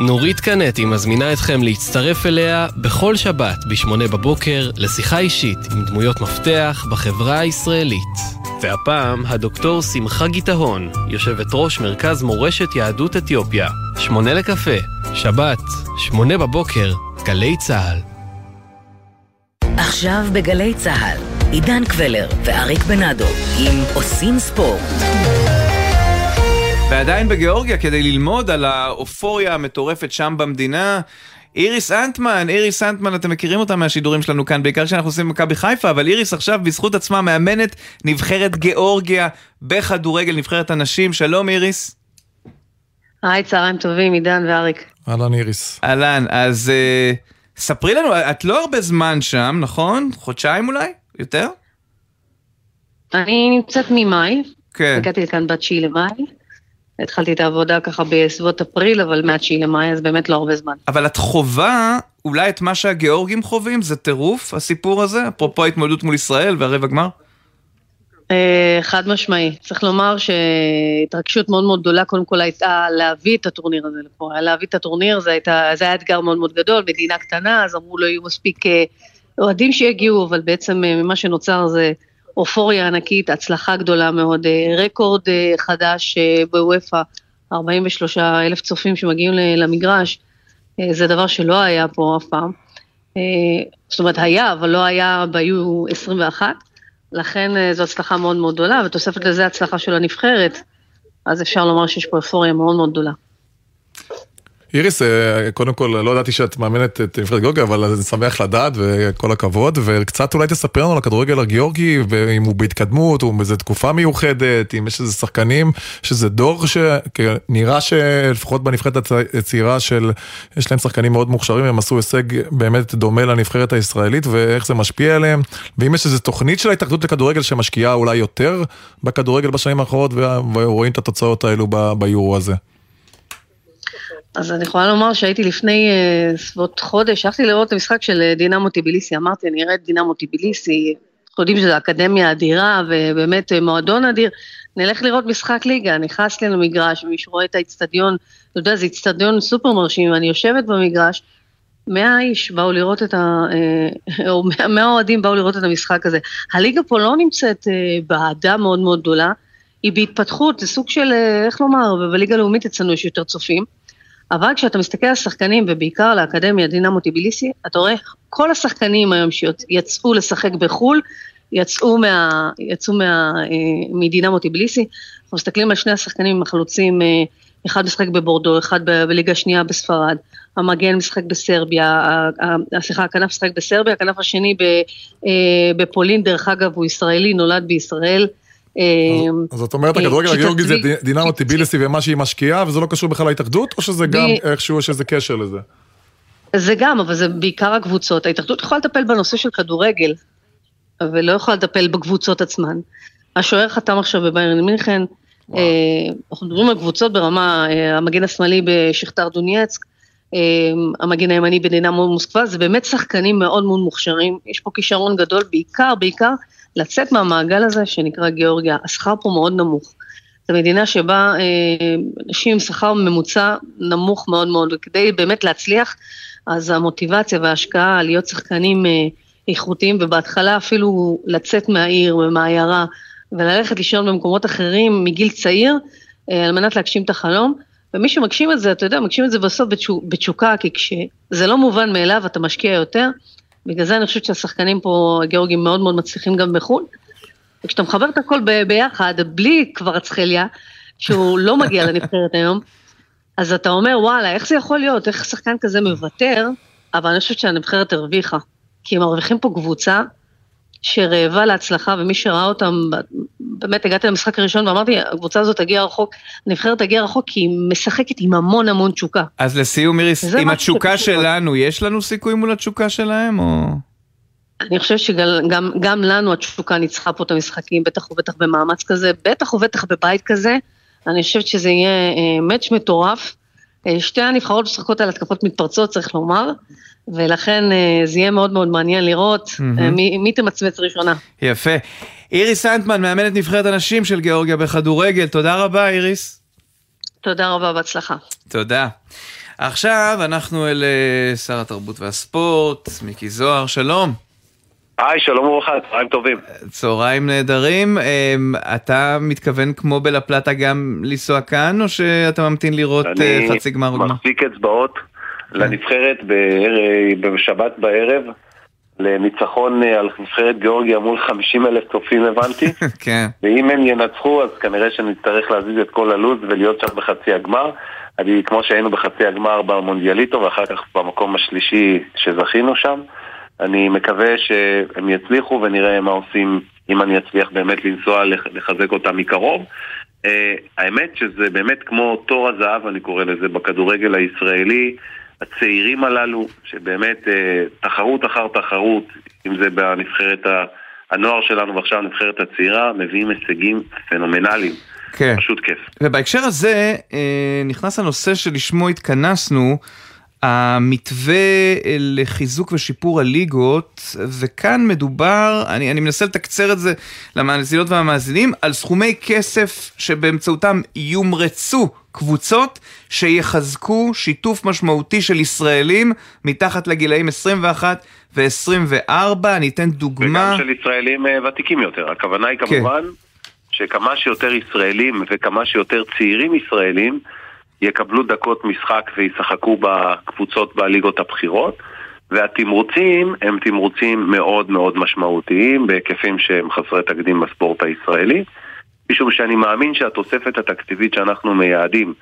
נורית קנטי מזמינה אתכם להצטרף אליה בכל שבת ב-8 בבוקר לשיחה אישית עם דמויות מפתח בחברה הישראלית. והפעם הדוקטור שמחה גיטהון, יושבת ראש מרכז מורשת יהדות אתיופיה. שמונה לקפה, שבת, שמונה בבוקר, גלי צה"ל. עכשיו בגלי צה"ל, עידן קבלר ואריק בנאדו עם עושים ספורט. ועדיין בגיאורגיה כדי ללמוד על האופוריה המטורפת שם במדינה. איריס אנטמן, איריס אנטמן, אתם מכירים אותה מהשידורים שלנו כאן, בעיקר כשאנחנו עושים מכבי חיפה, אבל איריס עכשיו בזכות עצמה מאמנת נבחרת גיאורגיה בכדורגל, נבחרת הנשים. שלום איריס. היי, צהריים טובים, עידן ואריק. אהלן איריס. אהלן, אז uh, ספרי לנו, את לא הרבה זמן שם, נכון? חודשיים אולי? יותר? אני נמצאת ממאי. כן. הגעתי לכאן ב-9 למאי. התחלתי את העבודה ככה בסביבות אפריל, אבל מה-9 למאי, אז באמת לא הרבה זמן. אבל את חווה אולי את מה שהגיאורגים חווים? זה טירוף, הסיפור הזה? אפרופו ההתמודדות מול ישראל והרבע גמר? אה, חד משמעי. צריך לומר שהתרגשות מאוד מאוד גדולה קודם כל הייתה להביא את הטורניר הזה לפה. להביא את הטורניר זה, הייתה, זה היה אתגר מאוד מאוד גדול, מדינה קטנה, אז אמרו לא יהיו מספיק אה, אוהדים שיגיעו, אבל בעצם אה, ממה שנוצר זה אופוריה ענקית, הצלחה גדולה מאוד, רקורד חדש בוופא, 43 אלף צופים שמגיעים למגרש, זה דבר שלא היה פה אף פעם. זאת אומרת היה, אבל לא היה, והיו 21. לכן אה, זו הצלחה מאוד מאוד גדולה, ותוספת לזה הצלחה של הנבחרת, אז אפשר לומר שיש פה אופוריה מאוד מאוד גדולה. איריס, אה, קודם כל, לא ידעתי שאת מאמנת את נבחרת גיאורגיה, אבל אני שמח לדעת וכל הכבוד, וקצת אולי תספר לנו על הכדורגל הגיאורגי, ואם הוא בהתקדמות, או באיזה תקופה מיוחדת, אם יש איזה שחקנים, שזה דור שנראה שלפחות בנבחרת הצעירה של, יש להם שחקנים מאוד מוכשרים, הם עשו הישג באמת דומה לנבחרת הישראלית, ואיך זה משפיע עליהם, ואם יש איזה תוכנית של ההתאחדות לכדורגל שמשקיעה אולי יותר בכדורגל בשנים האחרונות, ורואים את התוצאות האלו ביורו הזה. אז אני יכולה לומר שהייתי לפני uh, סביבות חודש, הלכתי לראות את המשחק של אה, דינמו טיביליסי, אמרתי, אני אראה את דינמו טיביליסי, אנחנו יודעים שזו אקדמיה אדירה ובאמת אה, מועדון אדיר, נלך לראות משחק ליגה, נכנס לי למגרש, מישהו רואה את האיצטדיון, אתה יודע, זה איצטדיון סופר מרשים, אני יושבת במגרש, מאה איש באו לראות את ה... או מאה אוהדים באו לראות את המשחק הזה. הליגה פה לא נמצאת באהדה מאוד מאוד גדולה, היא בהתפתחות, זה סוג של, איך לומר, בליגה הלאומית אצלנו יש יותר צופים. אבל כשאתה מסתכל על שחקנים, ובעיקר על האקדמיה דינמו טיביליסי, אתה רואה כל השחקנים היום שיצאו לשחק בחו"ל, יצאו, מה, יצאו מה, אה, מדינמו טיביליסי. אנחנו מסתכלים על שני השחקנים החלוצים, אה, אחד משחק בבורדו, אחד בליגה שנייה בספרד, המגן משחק בסרביה, סליחה, הכנף משחק בסרביה, הכנף השני אה, בפולין, דרך אגב, הוא ישראלי, נולד בישראל. אמ, אז את אומרת הכדורגל הגיאורגי זה דינמו טיביליסי ומה שהיא משקיעה וזה לא קשור בכלל להתאחדות או שזה גם איכשהו יש איזה קשר לזה? זה גם, אבל זה בעיקר הקבוצות. ההתאחדות יכולה לטפל בנושא של כדורגל, ולא יכולה לטפל בקבוצות עצמן. השוער חתם עכשיו בביירן מינכן, אה, אנחנו מדברים על קבוצות ברמה, אה, המגן השמאלי בשכתר דונייצק, אה, המגן הימני בדינמו מוסקבה, זה באמת שחקנים מאוד מאוד מוכשרים, יש פה כישרון גדול, בעיקר, בעיקר לצאת מהמעגל הזה שנקרא גיאורגיה. השכר פה מאוד נמוך. זו מדינה שבה אה, אנשים עם שכר ממוצע נמוך מאוד מאוד, וכדי באמת להצליח, אז המוטיבציה וההשקעה להיות שחקנים אה, איכותיים, ובהתחלה אפילו לצאת מהעיר ומהעיירה, וללכת לישון במקומות אחרים מגיל צעיר, אה, על מנת להגשים את החלום. ומי שמגשים את זה, אתה יודע, מגשים את זה בסוף בתשוקה, כי כשזה לא מובן מאליו, אתה משקיע יותר, בגלל זה אני חושבת שהשחקנים פה, הגיאורגים, מאוד מאוד מצליחים גם בחו"ל. וכשאתה מחבר את הכל ב- ביחד, בלי כבר אצחליה, שהוא לא מגיע לנבחרת היום, אז אתה אומר, וואלה, איך זה יכול להיות? איך שחקן כזה מוותר? אבל אני חושבת שהנבחרת הרוויחה. כי הם מרוויחים פה קבוצה שרעבה להצלחה, ומי שראה אותם, באמת הגעתי למשחק הראשון ואמרתי, הקבוצה הזאת תגיע רחוק, הנבחרת תגיע רחוק כי היא משחקת עם המון המון תשוקה. אז לסיום מיריס, עם התשוקה שלנו, יש לנו סיכוי מול התשוקה שלהם, או... אני חושבת שגם לנו התשוקה ניצחה פה את המשחקים, בטח ובטח במאמץ כזה, בטח ובטח בבית כזה. אני חושבת שזה יהיה אה, מאץ' מטורף. אה, שתי הנבחרות משחקות על התקפות מתפרצות, צריך לומר. ולכן אה, זה יהיה מאוד מאוד מעניין לראות mm-hmm. מי, מי תמצמץ ראשונה. יפה. איריס סנטמן, מאמנת נבחרת הנשים של גיאורגיה בכדורגל, תודה רבה איריס. תודה רבה, בהצלחה. תודה. עכשיו אנחנו אל אה, שר התרבות והספורט, מיקי זוהר, שלום. היי, שלום וברכה, צהריים טובים. צהריים נהדרים. אתה מתכוון כמו בלפלטה גם לנסוע כאן, או שאתה ממתין לראות חצי גמר וגמר? אני מחזיק אצבעות לנבחרת בשבת בערב, לניצחון אה, על נבחרת גיאורגיה מול 50 אלף צופים הבנתי. כן. ואם הם ינצחו אז כנראה שנצטרך להזיז את כל הלו"ז ולהיות שם בחצי הגמר. אני, כמו שהיינו בחצי הגמר במונדיאליטו ואחר כך במקום השלישי שזכינו שם. אני מקווה שהם יצליחו ונראה מה עושים אם אני אצליח באמת לנסוע לחזק אותם מקרוב. Uh, האמת שזה באמת כמו תור הזהב אני קורא לזה בכדורגל הישראלי הצעירים הללו, שבאמת אה, תחרות אחר תחרות, אם זה בנבחרת הנוער שלנו ועכשיו הנבחרת הצעירה, מביאים הישגים פנומנליים. כן. פשוט כיף. ובהקשר הזה אה, נכנס הנושא שלשמו התכנסנו, המתווה לחיזוק ושיפור הליגות, וכאן מדובר, אני, אני מנסה לתקצר את זה למאזינות והמאזינים, על סכומי כסף שבאמצעותם יומרצו קבוצות שיחזקו שיתוף משמעותי של ישראלים מתחת לגילאים 21 ו-24, אני אתן דוגמה. וגם של ישראלים אה, ותיקים יותר, הכוונה היא כן. כמובן כן. שכמה שיותר ישראלים וכמה שיותר צעירים ישראלים יקבלו דקות משחק וישחקו בקבוצות בליגות הבכירות. והתמרוצים הם תמרוצים מאוד מאוד משמעותיים בהיקפים שהם חסרי תקדים בספורט הישראלי. משום שאני מאמין שהתוספת התקציבית שאנחנו מייעדים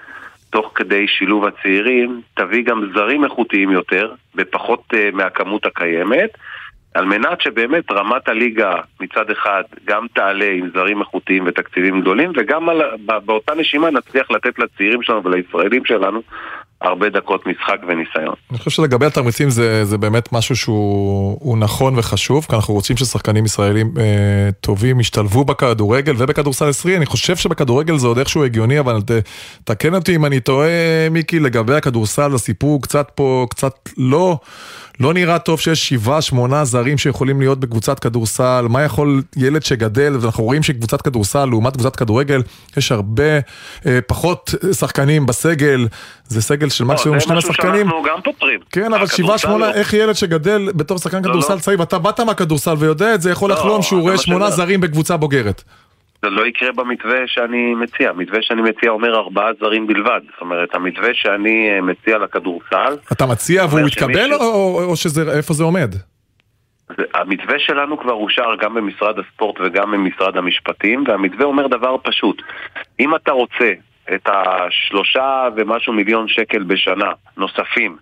תוך כדי שילוב הצעירים, תביא גם זרים איכותיים יותר, בפחות uh, מהכמות הקיימת, על מנת שבאמת רמת הליגה מצד אחד גם תעלה עם זרים איכותיים ותקציבים גדולים, וגם על, באותה נשימה נצליח לתת לצעירים שלנו ולישראלים שלנו הרבה דקות משחק וניסיון. אני חושב שלגבי התמריצים זה, זה באמת משהו שהוא נכון וחשוב, כי אנחנו רוצים ששחקנים ישראלים אה, טובים ישתלבו בכדורגל ובכדורסל עשרי, אני חושב שבכדורגל זה עוד איכשהו הגיוני, אבל ת, תקן אותי אם אני טועה, מיקי, לגבי הכדורסל, הסיפור קצת פה, קצת לא... לא נראה טוב שיש שבעה, שמונה זרים שיכולים להיות בקבוצת כדורסל, מה יכול ילד שגדל, ואנחנו רואים שקבוצת כדורסל לעומת קבוצת כדורגל, יש הרבה אה, פחות שחקנים בסגל, זה סגל של לא, מקסימום שני שחקנים. זה משהו שאנחנו גם פותרים. כן, אבל שבעה, שמונה, לא. איך ילד שגדל בתור שחקן לא, כדורסל. צעיר, ואתה באת מהכדורסל ויודע את זה, יכול לחלום שהוא רואה שמונה זרים בקבוצה בוגרת. זה לא יקרה במתווה שאני מציע. המתווה שאני מציע אומר ארבעה זרים בלבד. זאת אומרת, המתווה שאני אה, מציע לכדורסל... אתה מציע והוא יתקבל. או, או שזה, איפה זה עומד? המתווה שלנו כבר אושר גם במשרד הספורט וגם במשרד המשפטים, והמתווה אומר דבר פשוט. אם אתה רוצה את השלושה ומשהו מיליון שקל בשנה נוספים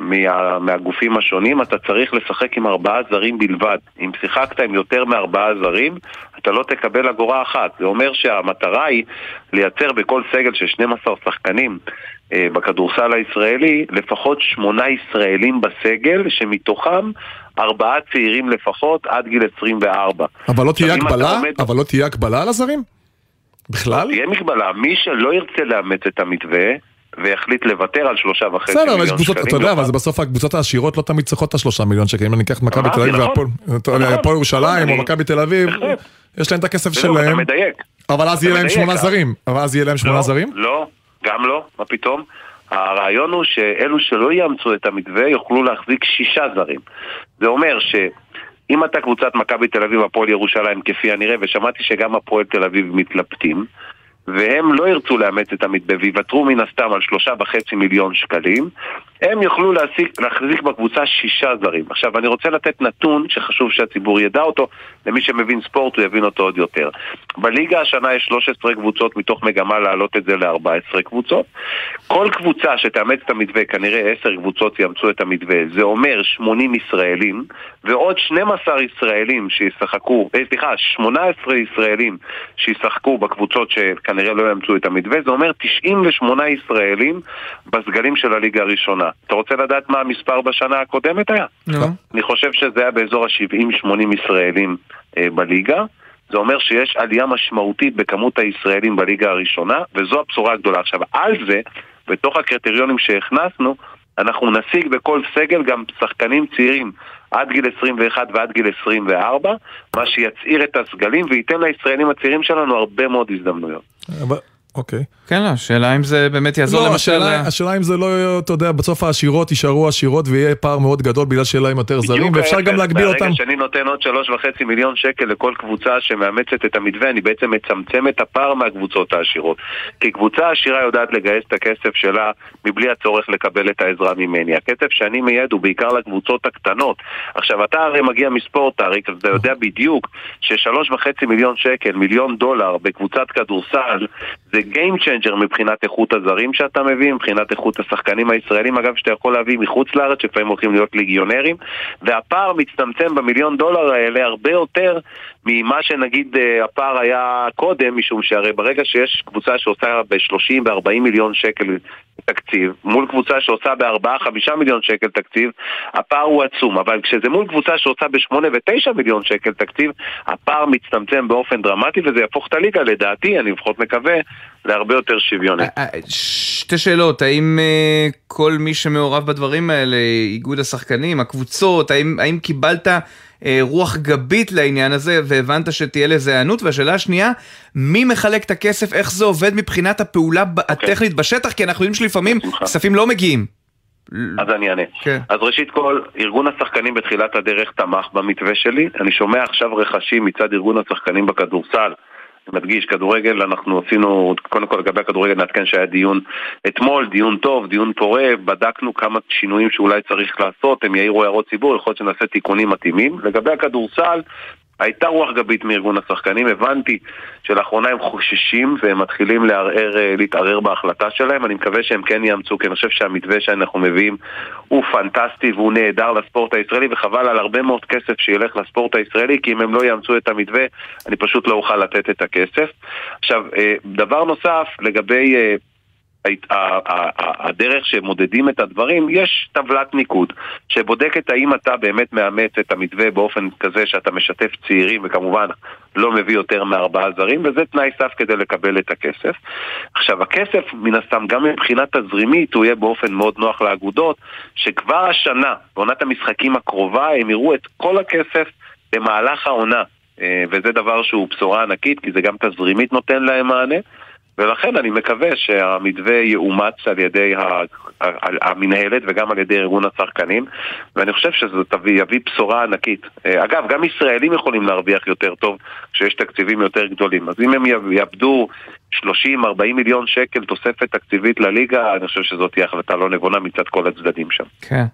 מה, מהגופים השונים, אתה צריך לשחק עם ארבעה זרים בלבד. אם שיחקת עם יותר מארבעה זרים, אתה לא תקבל אגורה אחת. זה אומר שהמטרה היא לייצר בכל סגל של 12 שחקנים אה, בכדורסל הישראלי, לפחות שמונה ישראלים בסגל, שמתוכם ארבעה צעירים לפחות עד גיל 24. אבל לא תהיה הגבלה? עומד... אבל לא תהיה הגבלה על הזרים? בכלל? תהיה מגבלה. מי שלא ירצה לאמץ את המתווה, ויחליט לוותר על שלושה וחצי מיליון שקלים. בסדר, אבל קבוצות, אתה יודע, אבל זה בסוף הקבוצות העשירות לא תמיד צריכות את השלושה מיליון שקלים. אם אני אקח את מכבי תל אביב נכון. והפועל ירושלים או מכבי תל אביב, יש להם את הכסף שלהם. אתה מדייק. אבל אז יהיה להם שמונה זרים. אבל אז יהיה להם שמונה לא, זרים? לא, גם לא, מה פתאום? הרעיון הוא שאלו שלא יאמצו את המתווה יוכלו להחזיק שישה זרים. זה אומר ש... אם אתה קבוצת מכבי תל אביב, הפועל ירושלים כפי הנראה, ושמעתי שגם הפועל תל אביב מתלבטים, והם לא ירצו לאמץ את המתווה ויוותרו מן הסתם על שלושה וחצי מיליון שקלים, הם יוכלו להסיק, להחזיק בקבוצה שישה זרים. עכשיו, אני רוצה לתת נתון שחשוב שהציבור ידע אותו, למי שמבין ספורט הוא יבין אותו עוד יותר. בליגה השנה יש 13 קבוצות מתוך מגמה להעלות את זה ל-14 קבוצות. כל קבוצה שתאמץ את המתווה, כנראה 10 קבוצות יאמצו את המתווה, זה אומר 80 ישראלים, ועוד 12 ישראלים שישחקו, אה, סליחה, 18 ישראלים שישחקו בקבוצות שכנראה לא יאמצו את המתווה, זה אומר 98 ישראלים בסגלים של הליגה הראשונה. אתה רוצה לדעת מה המספר בשנה הקודמת היה? לא. אני חושב שזה היה באזור ה-70-80 ישראלים אה, בליגה. זה אומר שיש עלייה משמעותית בכמות הישראלים בליגה הראשונה, וזו הבשורה הגדולה. עכשיו, על זה, בתוך הקריטריונים שהכנסנו, אנחנו נשיג בכל סגל גם שחקנים צעירים עד גיל 21 ועד גיל 24, מה שיצעיר את הסגלים וייתן לישראלים הצעירים שלנו הרבה מאוד הזדמנויות. אוקיי. כן, השאלה אם זה באמת יעזור לא, למשל... השאלה, השאלה אם זה לא, אתה יודע, בסוף העשירות יישארו עשירות ויהיה פער מאוד גדול בגלל שיהיה להם יותר זרים, ואפשר גם להגביל אותם. ברגע שאני נותן עוד שלוש וחצי מיליון שקל לכל קבוצה שמאמצת את המתווה, אני בעצם מצמצם את הפער מהקבוצות העשירות. כי קבוצה עשירה יודעת לגייס את הכסף שלה מבלי הצורך לקבל את העזרה ממני. הכסף שאני מייעד הוא בעיקר לקבוצות הקטנות. עכשיו, אתה הרי מגיע מספורט, אריק, אז אתה יודע בדיוק ששלוש וחצי מיליון שקל, מיליון דולר בקבוצת כדורסל, זה Game Changer מבחינת איכות הזרים שאתה מביא, מבחינת איכות השחקנים הישראלים, אגב, שאתה יכול להביא מחוץ לארץ, שלפעמים הולכים להיות ליגיונרים, והפער מצטמצם במיליון דולר האלה הרבה יותר ממה שנגיד אה, הפער היה קודם, משום שהרי ברגע שיש קבוצה שעושה ב-30 ו-40 מיליון שקל תקציב, מול קבוצה שעושה ב-4-5 מיליון שקל תקציב, הפער הוא עצום. אבל כשזה מול קבוצה שעושה ב-8 ו-9 מיליון שקל תקציב, הפער מצטמצם באופן דרמטי, וזה יהפוך את הליגה, לדעתי, אני לפחות מקווה, להרבה יותר שוויוני. אה, אה, שתי שאלות, האם כל מי שמעורב בדברים האלה, איגוד השחקנים, הקבוצות, האם, האם קיבלת... אה, רוח גבית לעניין הזה והבנת שתהיה לזה היענות? והשאלה השנייה, מי מחלק את הכסף, איך זה עובד מבחינת הפעולה okay. אוקיי. הטכנית בשטח? כי אנחנו יודעים שלפעמים כספים לא מגיעים. אז אני אענה. כן. אז ראשית כל, ארגון השחקנים בתחילת הדרך תמך במתווה שלי. אני שומע עכשיו רכשים מצד ארגון השחקנים בכדורסל. מדגיש, כדורגל, אנחנו עשינו, קודם כל לגבי הכדורגל נעדכן שהיה דיון אתמול, דיון טוב, דיון פורה, בדקנו כמה שינויים שאולי צריך לעשות, הם יעירו הערות ציבור, יכול להיות שנעשה תיקונים מתאימים. לגבי הכדורסל, הייתה רוח גבית מארגון השחקנים, הבנתי שלאחרונה הם חוששים והם מתחילים לערער, אה, להתערער בהחלטה שלהם, אני מקווה שהם כן יאמצו, כי אני חושב שהמתווה שאנחנו מביאים הוא פנטסטי והוא נהדר לספורט הישראלי, וחבל על הרבה מאוד כסף שילך לספורט הישראלי, כי אם הם לא יאמצו את המתווה, אני פשוט לא אוכל לתת את הכסף. עכשיו, אה, דבר נוסף, לגבי... הדרך שמודדים את הדברים, יש טבלת ניקוד שבודקת האם אתה באמת מאמץ את המתווה באופן כזה שאתה משתף צעירים וכמובן לא מביא יותר מארבעה זרים וזה תנאי סף כדי לקבל את הכסף. עכשיו הכסף מן הסתם גם מבחינה תזרימית הוא יהיה באופן מאוד נוח לאגודות שכבר השנה, בעונת המשחקים הקרובה, הם יראו את כל הכסף במהלך העונה אה, וזה דבר שהוא בשורה ענקית כי זה גם תזרימית נותן להם מענה ולכן אני מקווה שהמתווה יאומץ על ידי המנהלת וגם על ידי ארגון הצרכנים ואני חושב שזה יביא בשורה ענקית. אה, אגב, גם ישראלים יכולים להרוויח יותר טוב כשיש תקציבים יותר גדולים. אז אם הם יאבדו 30-40 מיליון שקל תוספת תקציבית לליגה, אני חושב שזאת תהיה החלטה לא נבונה מצד כל הצדדים שם. כן.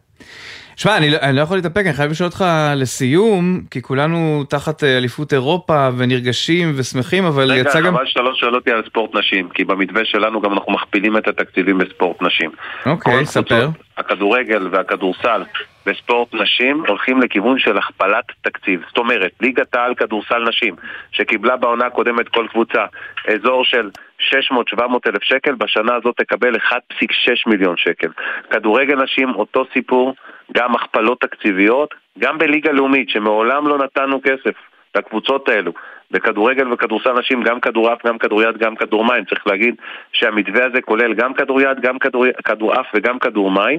שמע, אני, לא- אני לא יכול להתאפק, אני חייב לשאול אותך לסיום, כי כולנו תחת אה, אליפות אירופה ונרגשים ושמחים, אבל רגע, יצא גם... רגע, חבל שאתה לא שואל אותי על ספורט נשים, כי במתווה שלנו גם אנחנו מכפילים את התקציבים בספורט נשים. אוקיי, ספר. הכדורגל והכדורסל בספורט נשים הולכים לכיוון של הכפלת תקציב. זאת אומרת, ליגת העל כדורסל נשים, שקיבלה בעונה הקודמת כל קבוצה אזור של 600-700 אלף שקל, בשנה הזאת תקבל 1.6 מיליון שקל. כדורגל נשים, אותו סיפור, גם הכפלות תקציביות, גם בליגה לאומית, שמעולם לא נתנו כסף לקבוצות האלו. בכדורגל וכדורסל נשים, גם כדורעף, גם כדוריד, גם כדור מים. צריך להגיד שהמתווה הזה כולל גם כדוריד, גם כדורעף וגם כדור מים.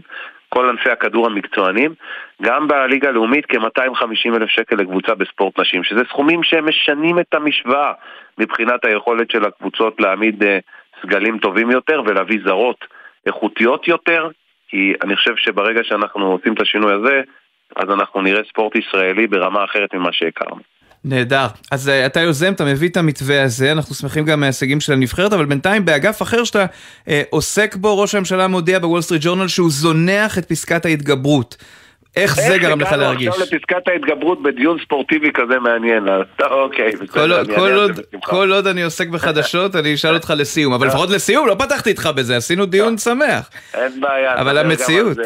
כל ענפי הכדור המקצוענים, גם בליגה הלאומית כ-250 אלף שקל לקבוצה בספורט נשים, שזה סכומים שהם משנים את המשוואה מבחינת היכולת של הקבוצות להעמיד uh, סגלים טובים יותר ולהביא זרות איכותיות יותר, כי אני חושב שברגע שאנחנו עושים את השינוי הזה, אז אנחנו נראה ספורט ישראלי ברמה אחרת ממה שהכרנו. נהדר. אז uh, אתה יוזם, אתה מביא את המתווה הזה, אנחנו שמחים גם מההישגים של הנבחרת, אבל בינתיים באגף אחר שאתה uh, עוסק בו, ראש הממשלה מודיע בוול סטריט ג'ורנל שהוא זונח את פסקת ההתגברות. איך זה גרם לך להרגיש? עכשיו לפסקת ההתגברות בדיון ספורטיבי כזה מעניין? אוקיי, בסדר, כל עוד אני עוסק בחדשות, אני אשאל אותך לסיום, אבל לפחות לסיום, לא פתחתי איתך בזה, עשינו דיון שמח. אין בעיה. אבל המציאות.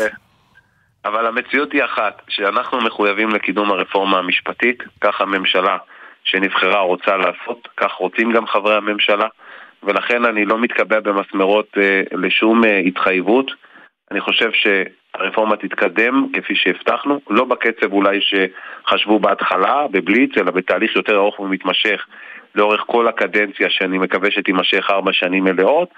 אבל המציאות היא אחת, שאנחנו מחויבים לקידום הרפורמה המשפטית, כך הממשלה שנבחרה רוצה לעשות, כך רוצים גם חברי הממשלה, ולכן אני לא מתקבע במסמרות אה, לשום אה, התחייבות. אני חושב שהרפורמה תתקדם כפי שהבטחנו, לא בקצב אולי שחשבו בהתחלה, בבליץ, אלא בתהליך יותר ארוך ומתמשך לאורך כל הקדנציה, שאני מקווה שתימשך ארבע שנים מלאות,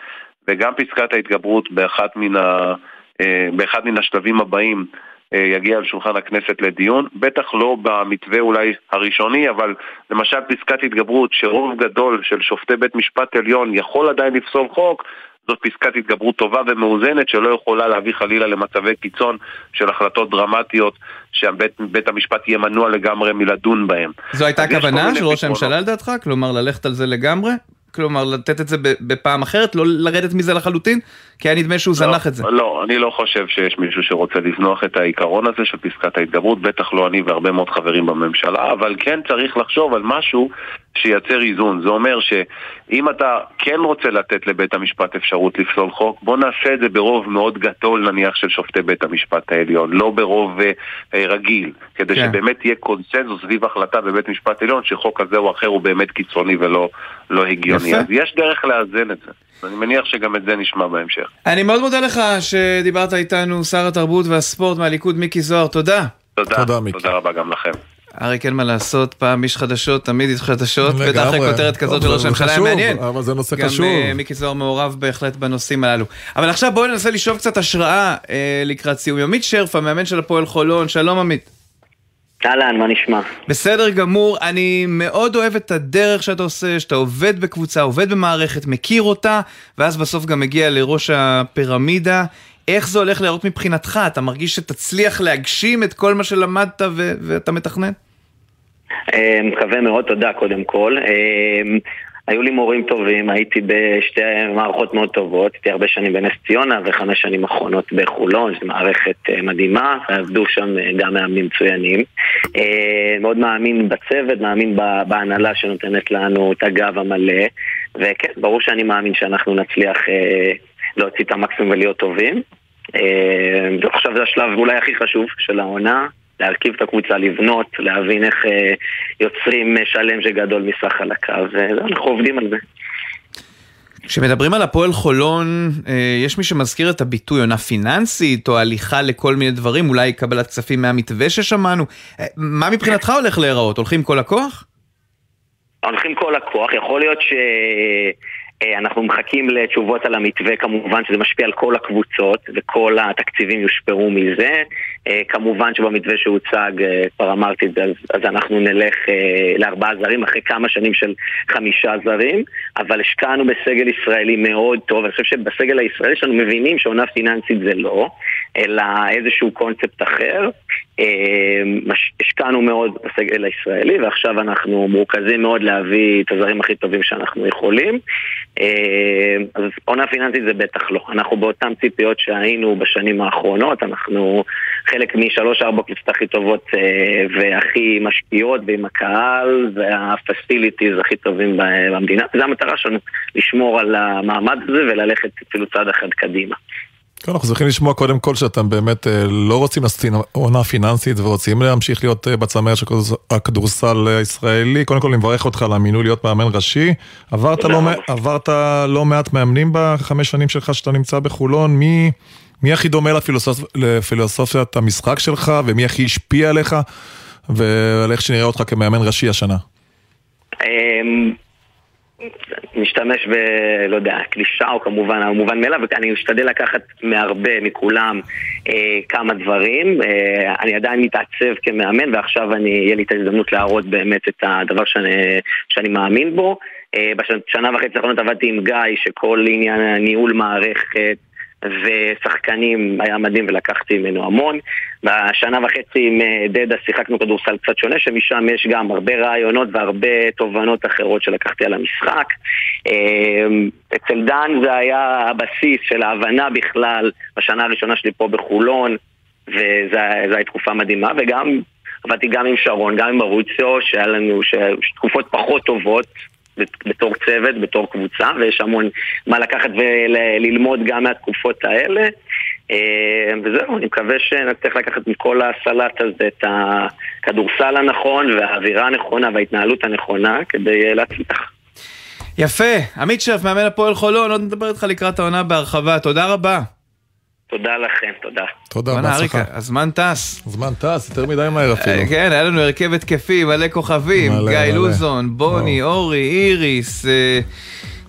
וגם פסקת ההתגברות באחת מן ה... אה, באחד מן השלבים הבאים אה, יגיע על שולחן הכנסת לדיון, בטח לא במתווה אולי הראשוני, אבל למשל פסקת התגברות שרוב גדול של שופטי בית משפט עליון יכול עדיין לפסול חוק, זאת פסקת התגברות טובה ומאוזנת שלא יכולה להביא חלילה למצבי קיצון של החלטות דרמטיות שבית המשפט יהיה מנוע לגמרי מלדון בהם. זו הייתה הכוונה של ראש הממשלה לדעתך? כלומר ללכת על זה לגמרי? כלומר לתת את זה בפעם אחרת, לא לרדת מזה לחלוטין? כי היה נדמה שהוא זנח את זה. לא, אני לא חושב שיש מישהו שרוצה לזנוח את העיקרון הזה של פסקת ההתגברות, בטח לא אני והרבה מאוד חברים בממשלה, אבל כן צריך לחשוב על משהו שייצר איזון. זה אומר שאם אתה כן רוצה לתת לבית המשפט אפשרות לפסול חוק, בוא נעשה את זה ברוב מאוד גדול נניח של שופטי בית המשפט העליון, לא ברוב אה, אה רגיל, כדי כן. שבאמת יהיה קונסנזוס סביב החלטה בבית משפט עליון שחוק כזה או אחר הוא באמת קיצוני ולא לא הגיוני. יפה. אז יש דרך לאזן את זה. אני מניח שגם את זה נשמע בהמשך. אני מאוד מודה לך שדיברת איתנו, שר התרבות והספורט מהליכוד מיקי זוהר, תודה. תודה, תודה, תודה רבה גם לכם. אריק אין מה לעשות, פעם איש חדשות, תמיד איש חדשות, בטח אחרי כותרת כזאת של ראש הממשלה, היה מעניין. אבל זה נושא חשוב. גם uh, מיקי זוהר מעורב בהחלט בנושאים הללו. אבל עכשיו בואו ננסה לשאוב קצת השראה uh, לקראת סיום. עמית שרף, המאמן של הפועל חולון, שלום עמית. אהלן, מה נשמע? בסדר גמור, אני מאוד אוהב את הדרך שאתה עושה, שאתה עובד בקבוצה, עובד במערכת, מכיר אותה, ואז בסוף גם מגיע לראש הפירמידה. איך זה הולך להראות מבחינתך? אתה מרגיש שתצליח להגשים את כל מה שלמדת ו- ואתה מתכנן? אה, מקווה מאוד, תודה קודם כל. היו לי מורים טובים, הייתי בשתי מערכות מאוד טובות, הייתי הרבה שנים בנס ציונה וחמש שנים אחרונות בחולון, זו מערכת אה, מדהימה, ועבדו שם אה, גם מאמנים מצוינים. אה, מאוד מאמין בצוות, מאמין בהנהלה שנותנת לנו את הגב המלא, וכן, ברור שאני מאמין שאנחנו נצליח להוציא את המקסימום ולהיות טובים. ועכשיו זה השלב אולי הכי חשוב של העונה, להרכיב את הקבוצה, לבנות, להבין איך אה, יוצרים שלם שגדול מסך חלקיו, ואנחנו עובדים על זה. כשמדברים על הפועל חולון, אה, יש מי שמזכיר את הביטוי עונה פיננסית, או הליכה לכל מיני דברים, אולי קבלת כספים מהמתווה ששמענו. אה, מה מבחינתך הולך להיראות? הולכים כל הכוח? הולכים כל הכוח, יכול להיות ש... אה, אנחנו מחכים לתשובות על המתווה, כמובן שזה משפיע על כל הקבוצות וכל התקציבים יושפעו מזה. אה, כמובן שבמתווה שהוצג, אה, כבר אמרתי את זה, אז אנחנו נלך לארבעה זרים אחרי כמה שנים של חמישה זרים, אבל השקענו בסגל ישראלי מאוד טוב, אני חושב שבסגל הישראלי שלנו מבינים שעונה פיננסית זה לא, אלא איזשהו קונספט אחר. השקענו מאוד בסגל הישראלי ועכשיו אנחנו מורכזים מאוד להביא את הזרים הכי טובים שאנחנו יכולים. אה, אז עונה פיננסית זה בטח לא. אנחנו באותן ציפיות שהיינו בשנים האחרונות, אנחנו חלק משלוש-ארבע קבוצות הכי טובות אה, והכי משפיעות ועם הקהל והפסיליטיז הכי טובים במדינה. זו המטרה שלנו, לשמור על המעמד הזה וללכת אפילו צעד אחד קדימה. כן, אנחנו צריכים לשמוע קודם כל שאתם באמת אה, לא רוצים לעשות עונה פיננסית ורוצים להמשיך להיות אה, בצמרת של הכדורסל הישראלי. קודם כל אני מברך אותך על המינוי להיות מאמן ראשי. עברת לא, עברת לא מעט מאמנים בחמש שנים שלך שאתה נמצא בחולון. מי, מי הכי דומה לפילוסופ... לפילוסופיית המשחק שלך ומי הכי השפיע עליך ועל איך שנראה אותך כמאמן ראשי השנה? אמ, משתמש ב... לא יודע, קלישה או כמובן המובן מאליו, ואני משתדל לקחת מהרבה, מכולם, אה, כמה דברים. אה, אני עדיין מתעצב כמאמן, ועכשיו אני, יהיה לי את ההזדמנות להראות באמת את הדבר שאני, שאני מאמין בו. אה, בשנה וחצי האחרונות עבדתי עם גיא, שכל עניין ניהול מערכת, ושחקנים היה מדהים ולקחתי ממנו המון. בשנה וחצי עם אה, דדה שיחקנו כדורסל קצת שונה, שמשם יש גם הרבה רעיונות והרבה תובנות אחרות שלקחתי על המשחק. אה, אצל דן זה היה הבסיס של ההבנה בכלל בשנה הראשונה שלי פה בחולון, וזו הייתה תקופה מדהימה, וגם עבדתי גם עם שרון, גם עם מרוציו, שהיה לנו תקופות פחות טובות, בתור צוות, בתור קבוצה, ויש המון מה לקחת וללמוד גם מהתקופות האלה. אה, וזהו, אני מקווה שנצליח לקחת מכל הסלט הזה את הכדורסל הנכון והאווירה הנכונה וההתנהלות הנכונה כדי אה, להצליח. יפה, עמית שף, מאמן הפועל חולון, עוד נדבר איתך לקראת העונה בהרחבה, תודה רבה. תודה לכם, תודה. תודה, בהצלחה. הזמן טס. הזמן טס, יותר מדי מהר אפילו. אה, כן, היה לנו הרכב התקפי, מלא כוכבים. גיא לוזון, בוני, אורי, איריס.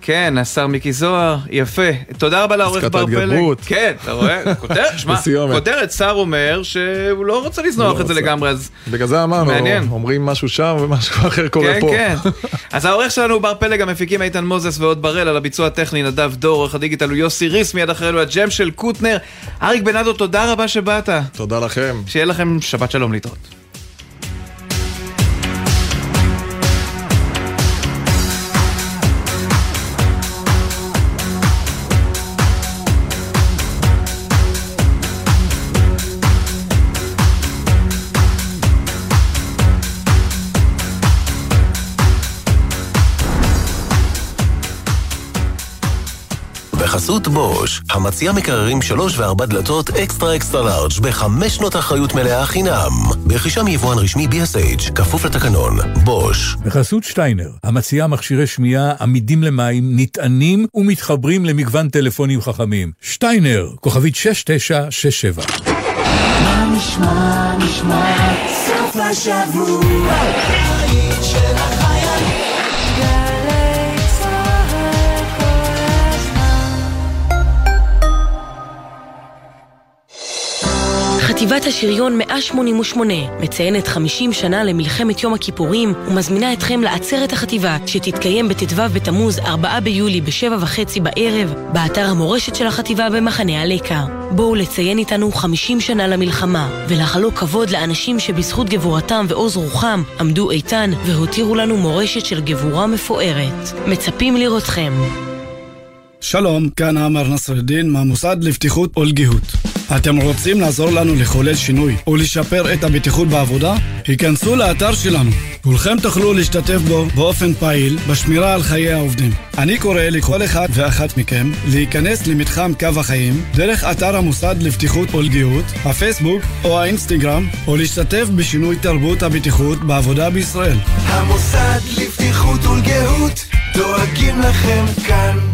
כן, השר מיקי זוהר, יפה. תודה רבה לעורך בר פלג. כן, אתה רואה? כותרת, שמע, כותרת, שר אומר שהוא לא רוצה לזנוח לא את זה לגמרי, אז בגלל זה אמרנו, אומרים משהו שם ומשהו אחר קורה פה. כן, כן. אז העורך שלנו הוא בר פלג, המפיקים איתן מוזס ועוד בראל, על הביצוע הטכני נדב דור, עורך הדיגיטל הוא יוסי ריס, מיד אחרינו הג'ם של קוטנר. אריק בנאדו, תודה רבה שבאת. תודה לכם. שיהיה לכם שבת שלום להתראות. בחסות בוש, המציע מקררים שלוש וארבע דלתות אקסטרה אקסטרה לארג' בחמש שנות אחריות מלאה חינם. ברכישה מיבואן רשמי BSH, כפוף לתקנון, בוש. בחסות שטיינר, המציע מכשירי שמיעה עמידים למים, נטענים ומתחברים למגוון טלפונים חכמים. שטיינר, כוכבית 6967. מה נשמע, נשמע, סוף השבוע, חטיבת השריון 188 מציינת 50 שנה למלחמת יום הכיפורים ומזמינה אתכם לעצרת החטיבה שתתקיים בט"ו בתמוז 4 ביולי בשבע וחצי בערב באתר המורשת של החטיבה במחנה הלקה. בואו לציין איתנו 50 שנה למלחמה ולחלוק כבוד לאנשים שבזכות גבורתם ועוז רוחם עמדו איתן והותירו לנו מורשת של גבורה מפוארת. מצפים לראותכם. שלום, כאן עמר נסרדין מהמוסד לבטיחות ולגיהות. אתם רוצים לעזור לנו לחולל שינוי ולשפר את הבטיחות בעבודה? היכנסו לאתר שלנו. כולכם תוכלו להשתתף בו באופן פעיל בשמירה על חיי העובדים. אני קורא לכל אחד ואחת מכם להיכנס למתחם קו החיים דרך אתר המוסד לבטיחות ולגיהות, הפייסבוק או האינסטגרם, או להשתתף בשינוי תרבות הבטיחות בעבודה בישראל. המוסד לבטיחות ולגהות דואגים לכם כאן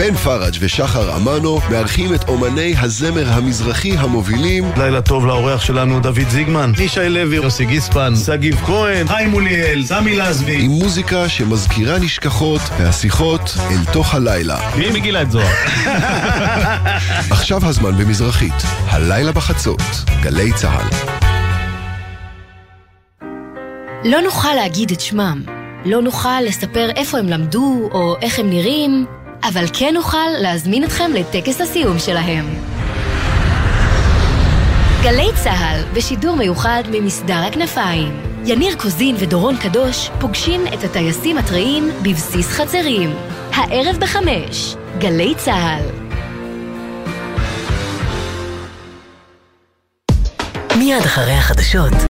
בן פראג' ושחר אמנו מארחים את אומני הזמר המזרחי המובילים. לילה טוב לאורח שלנו דוד זיגמן, ישי לוי, יוסי גיספן, שגיב כהן, חיים מוליאל, סמי לזבי. עם מוזיקה שמזכירה נשכחות והשיחות אל תוך הלילה. מי מגילה את זוהר? עכשיו הזמן במזרחית, הלילה בחצות, גלי צה"ל. לא נוכל להגיד את שמם, לא נוכל לספר איפה הם למדו או איך הם נראים, אבל כן נוכל להזמין אתכם לטקס הסיום שלהם. גלי צה"ל, בשידור מיוחד ממסדר הכנפיים. יניר קוזין ודורון קדוש פוגשים את הטייסים הטריים בבסיס חצרים. הערב בחמש, גלי צה"ל. מיד אחרי החדשות